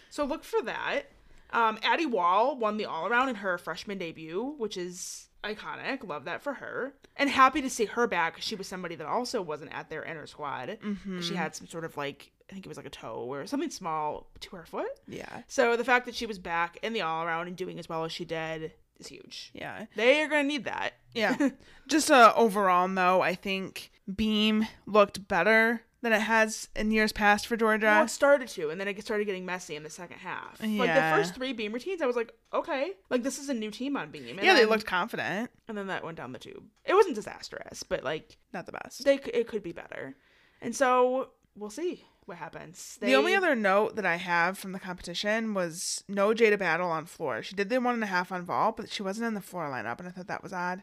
So look for that. Um, Addie Wall won the all around in her freshman debut, which is iconic. Love that for her. And happy to see her back. she was somebody that also wasn't at their inner squad. Mm-hmm. She had some sort of like, I think it was like a toe or something small to her foot. Yeah. So the fact that she was back in the all around and doing as well as she did is huge. Yeah. They are going to need that. Yeah. Just uh, overall, though, I think Beam looked better than it has in years past for Georgia. Well, it started to, and then it started getting messy in the second half. Like the first three beam routines, I was like, okay, like this is a new team on beam. And yeah, they looked confident. and then that went down the tube. It wasn't disastrous, but like Not the best. they it could be better. And so we'll see what happens. They, The only other note that I have from the competition was no Jada Battle on floor. She did the one and a half on vault, but she wasn't in the floor lineup, and I thought that was odd.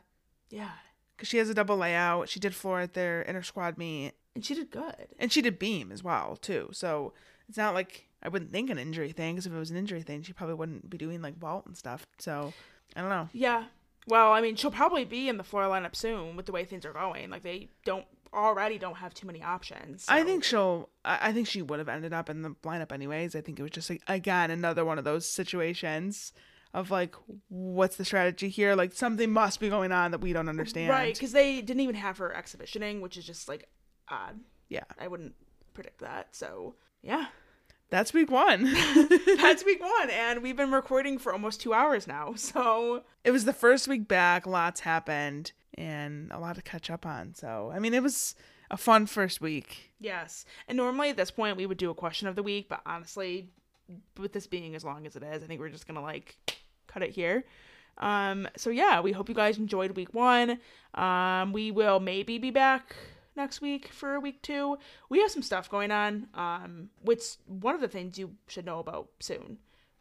yeah, Because she has a double layout. She did floor at their inter squad meet, and she did good. and she did beam as well, too. So it's not like I wouldn't think an injury thing, because if it was an injury thing, she probably wouldn't be doing like vault and stuff. So I don't know. Yeah. Well, I mean, she'll probably be in the floor lineup soon with the way things are going. Like they don't already don't have too many options. I think she'll. I I think she would have ended up in the lineup anyways. I think it was just like again another one of those situations of like, what's the strategy here? Like something must be going on that we don't understand. right because they didn't even have her exhibitioning, which is just like odd. Yeah, I wouldn't predict that. So yeah, that's week one. that's week one, and we've been recording for almost two hours now. So it was the first week back. Lots happened and a lot to catch up on. So I mean, it was a fun first week. yes, and normally at this point we would do a question of the week, but honestly, with this being as long as it is, I think we're just gonna like cut it here. Um, so yeah, we hope you guys enjoyed week one. Um, we will maybe be back next week for week two. We have some stuff going on, um, which one of the things you should know about soon.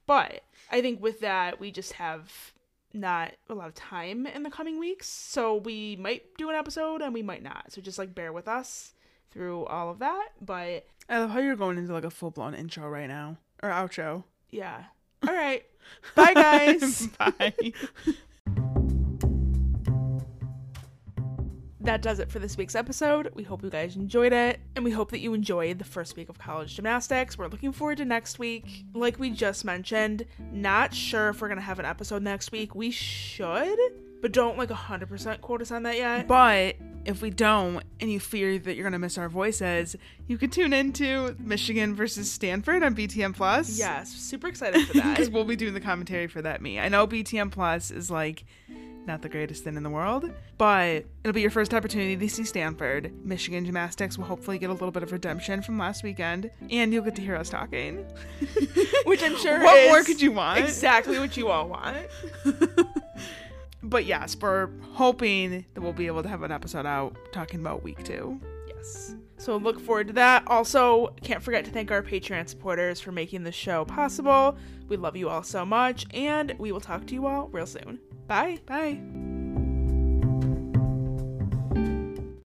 But I think with that, we just have not a lot of time in the coming weeks, so we might do an episode and we might not. So just like bear with us through all of that. But I love how you're going into like a full blown intro right now or outro. yeah, all right, bye guys. Bye. that does it for this week's episode. We hope you guys enjoyed it, and we hope that you enjoyed the first week of college gymnastics. We're looking forward to next week. Like we just mentioned, not sure if we're gonna have an episode next week. We should, but don't like 100% quote us on that yet. But if we don't, and you fear that you're gonna miss our voices, you could tune into Michigan versus Stanford on BTN Plus. Yes, super excited for that. because we'll be doing the commentary for that. Me, I know BTN Plus is like not the greatest thing in the world, but it'll be your first opportunity to see Stanford. Michigan gymnastics will hopefully get a little bit of redemption from last weekend, and you'll get to hear us talking. Which I'm sure What more could you want? Exactly what you all want. But yes, we're hoping that we'll be able to have an episode out talking about week two. Yes. So look forward to that. Also, can't forget to thank our Patreon supporters for making this show possible. We love you all so much, and we will talk to you all real soon. Bye. Bye.